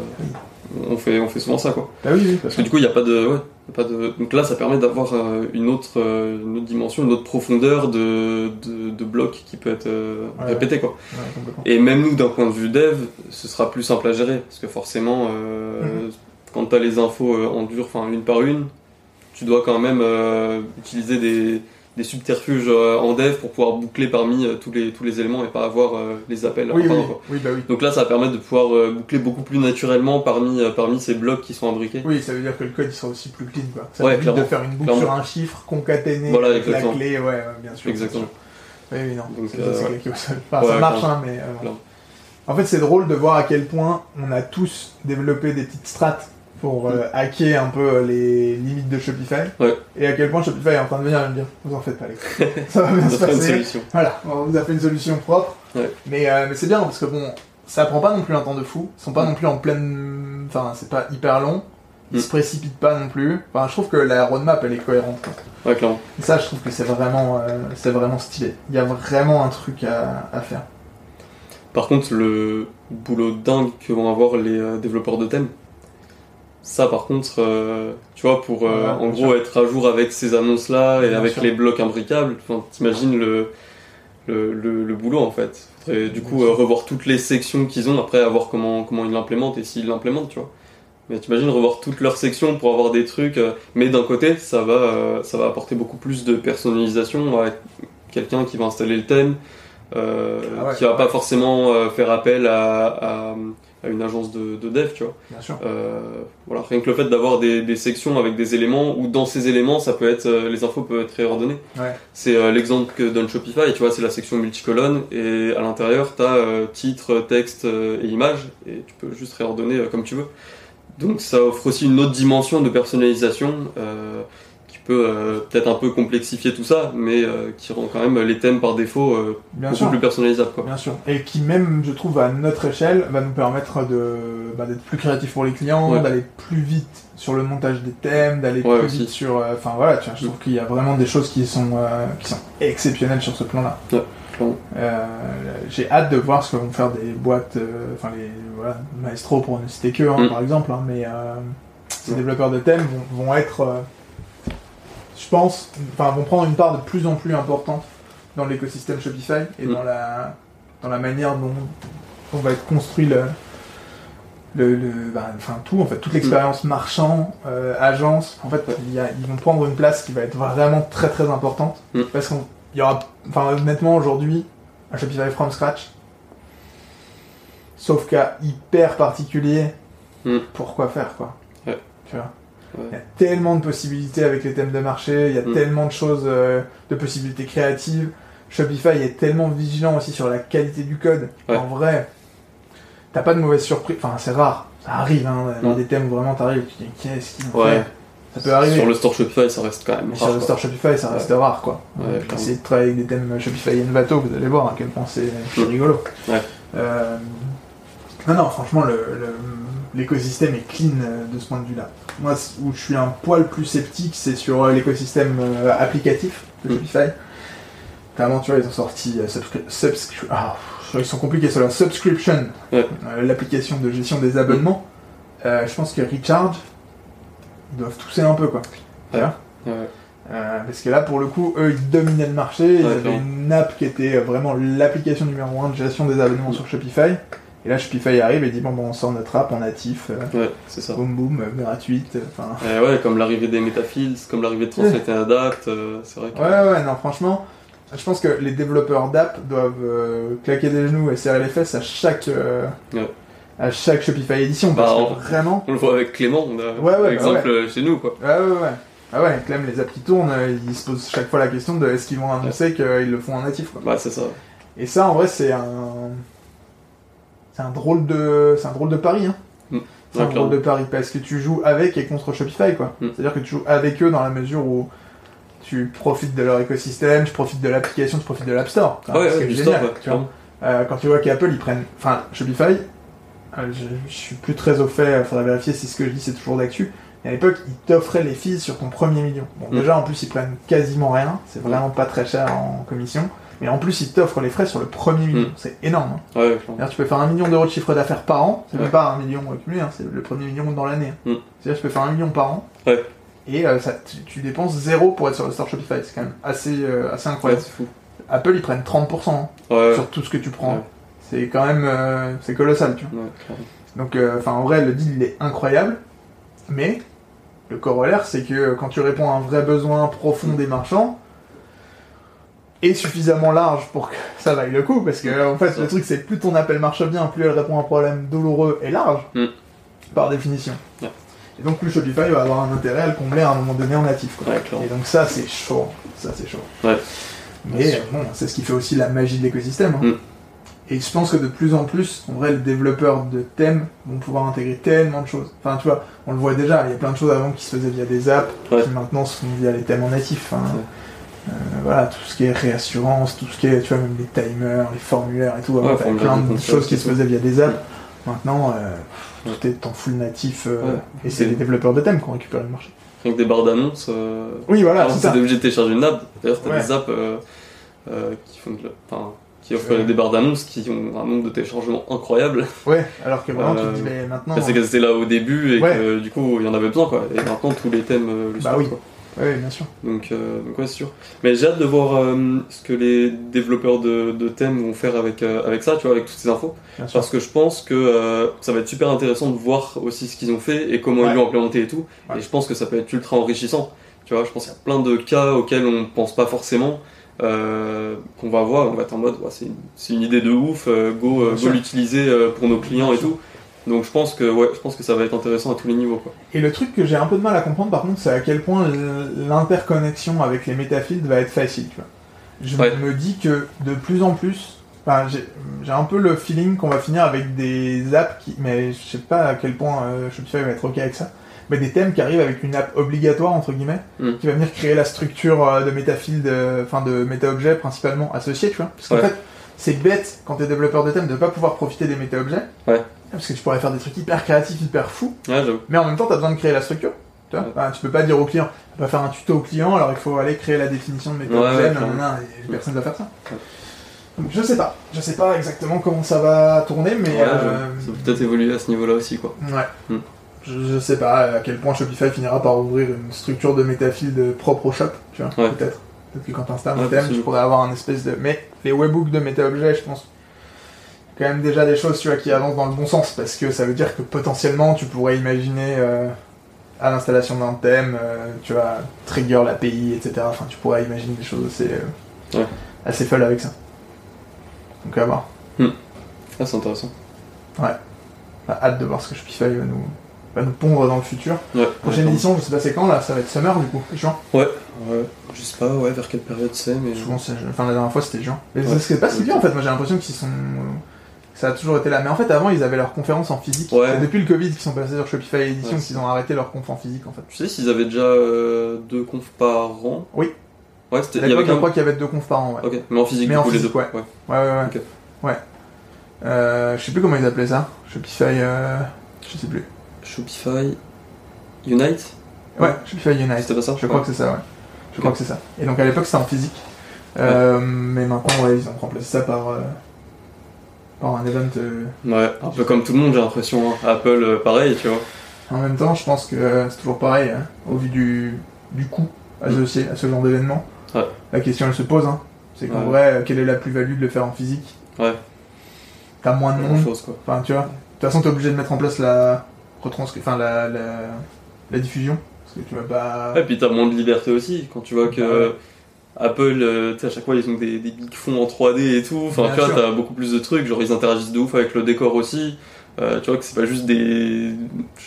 on fait, on fait souvent ça quoi. bah oui, oui, Parce que du coup, il n'y a pas de, ouais, pas de. Donc là, ça permet d'avoir euh, une autre, euh, une autre dimension, une autre profondeur de, de, de bloc qui peut être euh, Ouais. répété quoi. Et même nous, d'un point de vue dev, ce sera plus simple à gérer. Parce que forcément, euh, Mhm. quand tu as les infos euh, en dur, enfin une par une, tu dois quand même euh, utiliser des, des subterfuges euh, en dev pour pouvoir boucler parmi euh, tous, les, tous les éléments et pas avoir les appels. Oui, oui, oui, bah oui. Donc là, ça va permettre de pouvoir boucler beaucoup plus naturellement parmi, parmi ces blocs qui sont imbriqués. Oui, ça veut dire que le code il sera aussi plus clean quoi. Ça Ouais, évite de faire une boucle Clairement. sur un chiffre concaténé Voilà, avec la clé, ouais, bien sûr. Exactement. bien sûr. Oui, oui, non. Donc, euh, ouais. ça marche, hein, mais. euh. En fait, c'est drôle de voir à quel point on a tous développé des petites strates pour euh, hacker un peu les limites de Shopify. Ouais. Et à quel point Shopify est en train de venir me dire Vous en faites pas, les. Ça va bien se a fait une passer. solution. Voilà, on vous a fait une solution propre. Ouais. Mais, euh, mais c'est bien parce que bon, ça prend pas non plus un temps de fou. Ils sont pas non plus en pleine. Enfin, c'est pas hyper long. Ils Mm. se précipitent pas non plus. Enfin, je trouve que la roadmap elle est cohérente. quoi. Ouais, clairement. Et ça, je trouve que c'est vraiment, euh, c'est vraiment stylé. Il y a vraiment un truc à, à faire. Par contre, le boulot dingue que vont avoir les euh, développeurs de thèmes, ça par contre, euh, tu vois, pour euh, Ouais, en gros être à jour avec ces annonces-là et Bien avec sûr. les blocs imbricables, enfin, t'imagines le, le, le, le boulot en fait. Faudrait du coup euh, revoir toutes les sections qu'ils ont après, à voir comment, comment ils l'implémentent et s'ils l'implémentent, tu vois. Mais t'imagines revoir toutes leurs sections pour avoir des trucs, mais d'un côté, ça va, ça va apporter beaucoup plus de personnalisation à quelqu'un qui va installer le thème, Ah ouais. qui va pas forcément faire appel à, à, à une agence de, de dev, tu vois. Bien sûr. Euh, voilà, rien que le fait d'avoir des, des sections avec des éléments où dans ces éléments, ça peut être, euh, les infos peuvent être réordonnées. Ouais. C'est euh, l'exemple que donne Shopify, tu vois, c'est la section multicolonne et à l'intérieur, tu as titre, texte et image et tu peux juste réordonner comme tu veux. Donc ça offre aussi une autre dimension de personnalisation peut euh, peut-être un peu complexifier tout ça, mais euh, qui rend quand même les thèmes par défaut euh, Bien beaucoup sûr. plus personnalisables. Quoi. Bien sûr. Et qui même, je trouve, à notre échelle, va nous permettre de bah, d'être plus créatif pour les clients, Ouais. d'aller plus vite sur le montage des thèmes, d'aller Ouais, plus aussi. vite sur. Enfin voilà, tu vois, je trouve qu'il y a vraiment des choses qui sont qui sont exceptionnelles sur ce plan-là. Ouais. Euh, J'ai hâte de voir ce que vont faire des boîtes, euh, enfin les voilà, Maestro pour ne citer que, hein, Mm. par exemple, hein, mais euh, ces Ouais. développeurs de thèmes vont, vont être, je pense, enfin vont prendre une part de plus en plus importante dans l'écosystème Shopify et Mm. dans la dans la manière dont on va être construit le le, le- bah, enfin tout en fait toute l'expérience marchand euh, agence en fait il y a- ils vont prendre une place qui va être vraiment très très importante Mm. parce qu'il y aura enfin honnêtement aujourd'hui un Shopify from scratch sauf cas hyper particulier Mm. pourquoi faire quoi? Ouais. tu vois? Il y a tellement de possibilités avec les thèmes de marché il y a Mm. tellement de choses euh, de possibilités créatives Shopify est tellement vigilant aussi sur la qualité du code Ouais. en vrai t'as pas de mauvaise surprise enfin c'est rare ça arrive hein dans Mm. des thèmes où vraiment t'arrives tu te dis qu'est-ce qu'ils vont Ouais. ça peut arriver Sur le store Shopify, ça reste quand même rare, sur le store Shopify, ça reste rare, quoi. Clairement. essayez de travailler avec des thèmes Shopify Envato, vous allez voir à quel point c'est Mm. rigolo. Ouais. Euh, Non, non, franchement, le- le- l'écosystème est clean euh, de ce point de vue-là. Moi, où je suis un poil plus sceptique, c'est sur euh, l'écosystème euh, applicatif de Mm. Shopify. Clairement, tu vois, ils ont sorti euh, subscri- subscri- ah, ils sont compliqués sur la subscription, Ouais. l'application de gestion des abonnements. Euh, je pense que Recharge, ils doivent tousser un peu, quoi. Ouais. Euh, parce que là, pour le coup, eux, ils dominaient le marché. Ils avaient une app qui était vraiment l'application numéro un de gestion des abonnements sur Shopify. Et là, Shopify arrive et dit bon, bon on sort notre app en natif, euh, Ouais, c'est ça. boum boum, euh, gratuite. euh, Et ouais, comme l'arrivée des Metafields, comme l'arrivée de Translate et Adapt, euh, c'est vrai que. ouais, ouais, non, franchement, je pense que les développeurs d'app doivent claquer des genoux et serrer les fesses à chaque, Ouais. à chaque Shopify édition. Bah, Parce que en- vraiment, On le voit avec Clément, on a Ouais, ouais, l'exemple bah euh, chez nous, quoi. Ouais, ouais, ouais. Ah ouais, Clem, les apps qui tournent, ils se posent chaque fois la question de est-ce qu'ils vont annoncer qu'ils le font en natif, quoi. Bah, c'est ça. Et ça, en vrai, c'est un... C'est un drôle de... C'est un drôle de pari, hein. Mm. C'est un drôle de pari, parce que tu joues avec et contre Shopify, quoi. Mm. C'est-à-dire que tu joues avec eux dans la mesure où tu profites de leur écosystème, tu profites de l'application, tu profites de l'App Store. Ah ouais, génial, store, tu vois. Euh, quand tu vois qu'Apple, ils prennent... Enfin, Shopify, euh, je, je suis plus très au fait, faudrait vérifier si ce que je dis c'est toujours d'actu. Et à l'époque, ils t'offraient les fees sur ton premier million. Bon, Mm. déjà, en plus, ils prennent quasiment rien. C'est vraiment pas très cher en commission. Mais en plus, ils t'offrent les frais sur le premier million. Mm. C'est énorme. hein. Ouais, tu peux faire un million d'euros de chiffre d'affaires par an. C'est Ouais. même pas un million accumulé, hein, c'est le premier million dans l'année. Mm. C'est-à-dire, tu peux faire un million par an. Ouais. Et euh, ça, tu, tu dépenses zéro pour être sur le store Shopify. C'est quand même assez, euh, assez incroyable. fou. Apple, ils prennent 30% hein, sur tout ce que tu prends. C'est quand même euh, c'est colossal, tu vois. Donc, enfin, en vrai, le deal, il est incroyable. Mais, le corollaire, c'est que quand tu réponds à un vrai besoin profond des marchands, et suffisamment large pour que ça vaille le coup, parce que, en fait, le truc, c'est plus ton appel marche bien, plus elle répond à un problème douloureux et large, Mm. par définition. Et donc, plus Shopify va avoir un intérêt à le combler à un moment donné en natif, quoi. Ouais. Et donc, ça, c'est chaud. Ça, c'est chaud. Ouais. Mais, bon, c'est ce qui fait aussi la magie de l'écosystème. hein. Mm. Et je pense que de plus en plus, en vrai, les développeurs de thèmes vont pouvoir intégrer tellement de choses. Enfin, tu vois, on le voit déjà, il y a plein de choses avant qui se faisaient via des apps, Ouais. qui maintenant se font via les thèmes en natif. Euh, voilà, tout ce qui est réassurance, tout ce qui est, tu vois, même les timers, les formulaires et tout. Ouais, formulaire plein de choses qui se faisaient via des apps. Maintenant, euh, tout est en full natif. euh, Ouais. Et c'est les développeurs de thèmes qui ont récupéré le marché. Rien que des barres d'annonces. Euh... Oui, voilà, c'est obligé de télécharger une app. D'ailleurs, t'as Ouais. des apps euh, euh, qui font de la- Enfin, qui offrent des barres d'annonces qui ont un nombre de téléchargements incroyable. Ouais, alors que vraiment, tu te Euh, dis, mais maintenant. C'est qu'elles étaient là au début et que du coup, il y en avait besoin, quoi. Et maintenant, tous les thèmes euh, le Bah oui. quoi. Ouais, bien sûr. Donc, euh, donc ouais, c'est sûr. Mais j'ai hâte de voir euh, ce que les développeurs de, de thèmes vont faire avec, euh, avec ça, tu vois, avec toutes ces infos. Bien sûr. Parce que je pense que euh, ça va être super intéressant de voir aussi ce qu'ils ont fait et comment Ouais. ils l'ont implémenté et tout. Ouais. Et je pense que ça peut être ultra enrichissant. Tu vois, je pense qu'il y a plein de cas auxquels on ne pense pas forcément. euh, qu'on va voir, on va être en mode ouais, c'est une, c'est une idée de ouf, euh, go, go l'utiliser euh, pour nos clients et sûr. tout. Donc je pense que ouais, je pense que ça va être intéressant à tous les niveaux quoi. Et le truc que j'ai un peu de mal à comprendre, par contre, c'est à quel point l'interconnexion avec les métafields va être facile. Tu vois. Je Ouais. me dis que de plus en plus, enfin, j'ai un peu le feeling qu'on va finir avec des apps qui, mais je sais pas à quel point euh, Shopify va être ok avec ça, mais des thèmes qui arrivent avec une app obligatoire entre guillemets, Mm. qui va venir créer la structure euh, de métafield, euh, enfin de méta-objets principalement associés, tu vois. Parce qu'en Ouais. fait, c'est bête quand t'es développeur de thème de pas pouvoir profiter des méta-objets. Ouais. Parce que tu pourrais faire des trucs hyper créatifs, hyper fous. Ouais. Mais en même temps, tu as besoin de créer la structure. Tu, vois Ouais. Tu peux pas dire au client, tu pas faire un tuto au client, alors il faut aller créer la définition de méthode Ouais, et personne ne va faire ça. Donc, je sais pas. Je sais pas exactement comment ça va tourner, mais. Ouais, euh. Ça peut peut-être évoluer à ce niveau-là aussi quoi. ouais. Hmm. Je, je sais pas à quel point Shopify finira par ouvrir une structure de métafield propre au shop, tu vois, peut-être. Peut-être que quand tu installes un thème, tu pourrais avoir un espèce de. Mais les webhooks de méta-objets, je pense. Quand même déjà des choses tu vois, qui avancent dans le bon sens, parce que ça veut dire que potentiellement tu pourrais imaginer euh, à l'installation d'un thème, euh, tu vois, trigger l'API, etc. Enfin, tu pourrais imaginer des choses assez, euh, Ouais. assez folles avec ça. Donc à voir. Ah, c'est intéressant. Bah, hâte de voir ce que Shopify va nous, va nous pondre dans le futur. Ouais. Prochaine Ouais, édition, je sais pas c'est quand là, ça va être summer du coup, juin. Ouais. Ouais. Je sais pas ouais vers quelle période c'est mais. Souvent, c'est, enfin la dernière fois c'était juin. Mais Ouais. c'est pas si bien en fait, moi j'ai l'impression qu'ils sont. Ça a toujours été là. Mais en fait, avant, ils avaient leurs conférences en physique. Ouais. C'est depuis le Covid qu'ils sont passés sur Shopify Edition Ouais, qu'ils ont arrêté leurs confs en physique en fait. Tu sais s'ils avaient déjà euh, deux confs par an? Oui. Ouais, c'était. Il y avait je crois qu'il y avait deux confs par an, ouais. Ok, mais en physique Mais du en coup les physique, deux. ouais. Ouais, ouais, ouais. Ok. Ouais. Euh, je sais plus comment ils appelaient ça. Shopify. Euh... Je sais plus. Shopify Unite? Ouais, Shopify Unite. C'était pas ça Je crois que c'est ça, ouais. Je crois que c'est ça. Et donc à l'époque c'était en physique. Euh, Mais maintenant, ouais, ils ont remplacé ça par. Par un event. euh, Ouais, un peu comme tout le monde, j'ai l'impression. hein. Apple, euh, pareil, tu vois. En même temps, je pense que euh, c'est toujours pareil. hein. Au vu du, du coût associé à ce genre d'événement. Ouais. La question elle se pose, hein. c'est qu'en Ouais. vrai, quelle est la plus-value de le faire en physique? Ouais. T'as moins de monde, chose, quoi. enfin tu vois. De toute façon, t'es obligé de mettre en place la enfin la, la, la diffusion, parce que tu vas pas. Ouais, et puis t'as moins de liberté aussi quand tu vois que Bah ouais. Apple, euh, tu sais, à chaque fois ils ont des, des big fonds en 3D et tout. Enfin, tu vois, t'as beaucoup plus de trucs. Genre, ils interagissent de ouf avec le décor aussi. Euh, tu vois que c'est pas juste des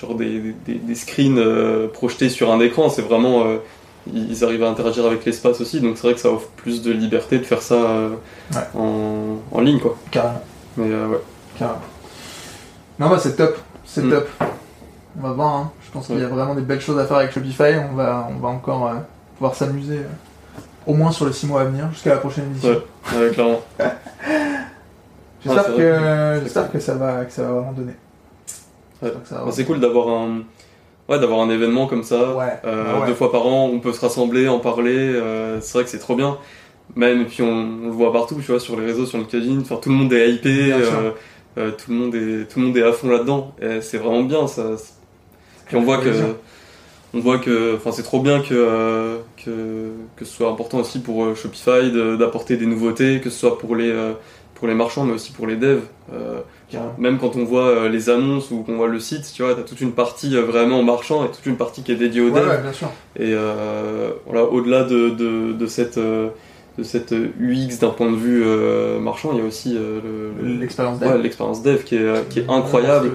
genre des, des, des screens euh, projetés sur un écran. C'est vraiment ils arrivent à interagir avec l'espace aussi. Donc c'est vrai que ça offre plus de liberté de faire ça Ouais. en, en ligne, quoi. Carrément, Mais ouais. carrément. Non, bah c'est top, c'est Mm. top. On va voir, hein. je pense qu'il y a vraiment des belles choses à faire avec Shopify. On va, on va encore pouvoir s'amuser au moins sur les 6 mois à venir, jusqu'à la prochaine édition. Ouais. Ouais, clairement. J'espère c'est que, cool. que, ça va, que ça va vraiment donner. Ouais. Enfin, c'est cool d'avoir un ouais d'avoir un événement comme ça Ouais, euh, bah ouais. deux fois par an on peut se rassembler en parler euh, c'est vrai que c'est trop bien même et puis on, on le voit partout tu vois sur les réseaux sur LinkedIn enfin tout le monde est hypé euh, euh, tout le monde est tout le monde est à fond là-dedans et c'est vraiment bien ça puis on voit que. On voit que enfin c'est trop bien que, euh, que que ce soit important aussi pour euh, Shopify de- d'apporter des nouveautés que ce soit pour les euh, pour les marchands mais aussi pour les devs Euh, même quand on voit euh, les annonces ou qu'on voit le site, tu vois, t'as toute une partie vraiment marchand et toute une partie qui est dédiée aux Ouais, devs. ouais, bien sûr. Et euh, voilà, au-delà de, de, de cette euh, de cette UX d'un point de vue euh, marchand, il y a aussi euh, le- le- L'expérience ouais, dev. l'expérience dev qui est, euh, qui est incroyable.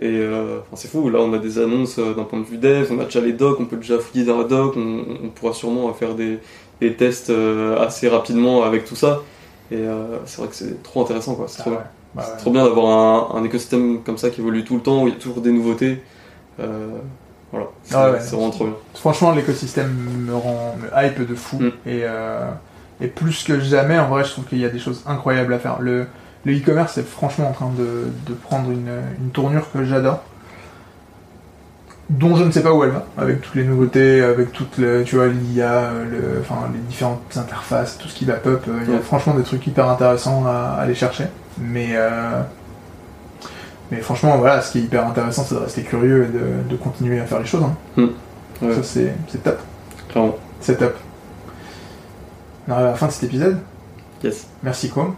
Et euh, enfin, c'est fou, là on a des annonces euh, d'un point de vue dev, on a déjà les docs, on peut déjà fouiller dans la doc, on, on pourra sûrement faire des, des tests euh, assez rapidement avec tout ça. Et euh, c'est vrai que c'est trop intéressant, quoi. C'est Ah trop ouais. bien. Bah ouais. trop bien d'avoir un, un écosystème comme ça qui évolue tout le temps, où il y a toujours des nouveautés. Euh, voilà, c'est Ah c'est vraiment trop bien. Franchement, l'écosystème me rend me hype de fou. Mm. Et, euh, et plus que jamais, en vrai, je trouve qu'il y a des choses incroyables à faire. Le le e-commerce est franchement en train de, de prendre une, une tournure que j'adore. Dont je ne sais pas où elle va, avec toutes les nouveautés, avec toutes les, tu vois, l'IA, le, enfin, les différentes interfaces, tout ce qui va pop. Il y a franchement des trucs hyper intéressants à, à aller chercher. Mais, euh, mais franchement, voilà, ce qui est hyper intéressant, c'est de rester curieux et de, de continuer à faire les choses. hein. Ouais, Ça, c'est c'est top. clairement. C'est top. On arrive à la fin de cet épisode. Yes. Merci Com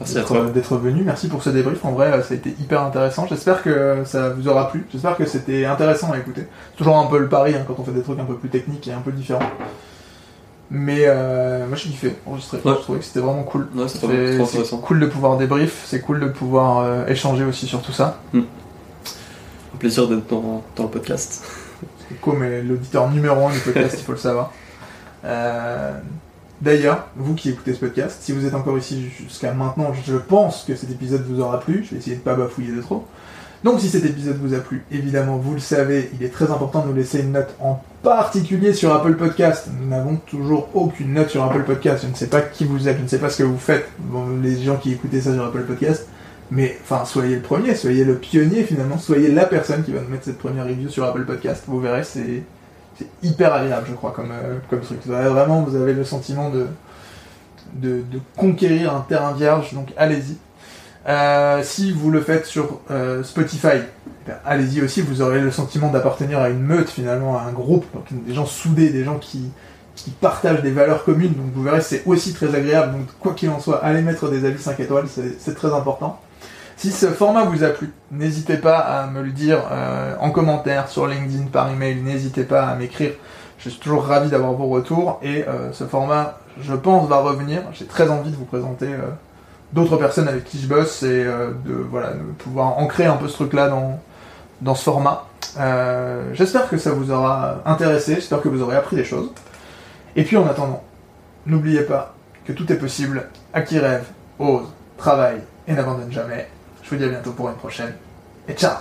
Merci d'être venu. Merci pour ce débrief. En vrai, ça a été hyper intéressant. J'espère que ça vous aura plu. J'espère que c'était intéressant à écouter. C'est toujours un peu le pari hein, quand on fait des trucs un peu plus techniques et un peu différents. Mais euh, moi, j'ai kiffé enregistrer. Ouais. Je trouvais que c'était vraiment cool. Ouais, c'est cool de pouvoir débrief. C'est cool de pouvoir euh, échanger aussi sur tout ça. Un plaisir d'être dans, dans le podcast. Com est l'auditeur numéro un du podcast, il faut le savoir. Euh, D'ailleurs, vous qui écoutez ce podcast, si vous êtes encore ici jusqu'à maintenant, je pense que cet épisode vous aura plu. Je vais essayer de pas bafouiller de trop. Donc, si cet épisode vous a plu, évidemment, vous le savez, il est très important de nous laisser une note, en particulier sur Apple Podcast. Nous n'avons toujours aucune note sur Apple Podcast. Je ne sais pas qui vous êtes, je ne sais pas ce que vous faites, les gens qui écoutez ça sur Apple Podcast. Mais enfin, soyez le premier, soyez le pionnier finalement, soyez la personne qui va nous mettre cette première review sur Apple Podcast. Vous verrez, c'est c'est hyper agréable, je crois, comme, euh, comme truc. Vraiment, vous avez le sentiment de, conquérir un terrain vierge, donc allez-y. Euh, si vous le faites sur euh, Spotify, bien, allez-y aussi, vous aurez le sentiment d'appartenir à une meute finalement, à un groupe, des gens soudés, des gens qui, qui partagent des valeurs communes, donc vous verrez, c'est aussi très agréable. Donc quoi qu'il en soit, allez mettre des avis 5 étoiles, c'est très important. Si ce format vous a plu, n'hésitez pas à me le dire euh, en commentaire, sur LinkedIn, par email, n'hésitez pas à m'écrire. Je suis toujours ravi d'avoir vos retours et euh, ce format, je pense, va revenir. J'ai très envie de vous présenter euh, d'autres personnes avec qui je bosse et de, voilà, de pouvoir ancrer un peu ce truc-là dans, dans ce format. J'espère que ça vous aura intéressé, j'espère que vous aurez appris des choses. Et puis en attendant, n'oubliez pas que tout est possible à qui rêve, ose, travaille et n'abandonne jamais. Je vous dis à bientôt pour une prochaine. Et ciao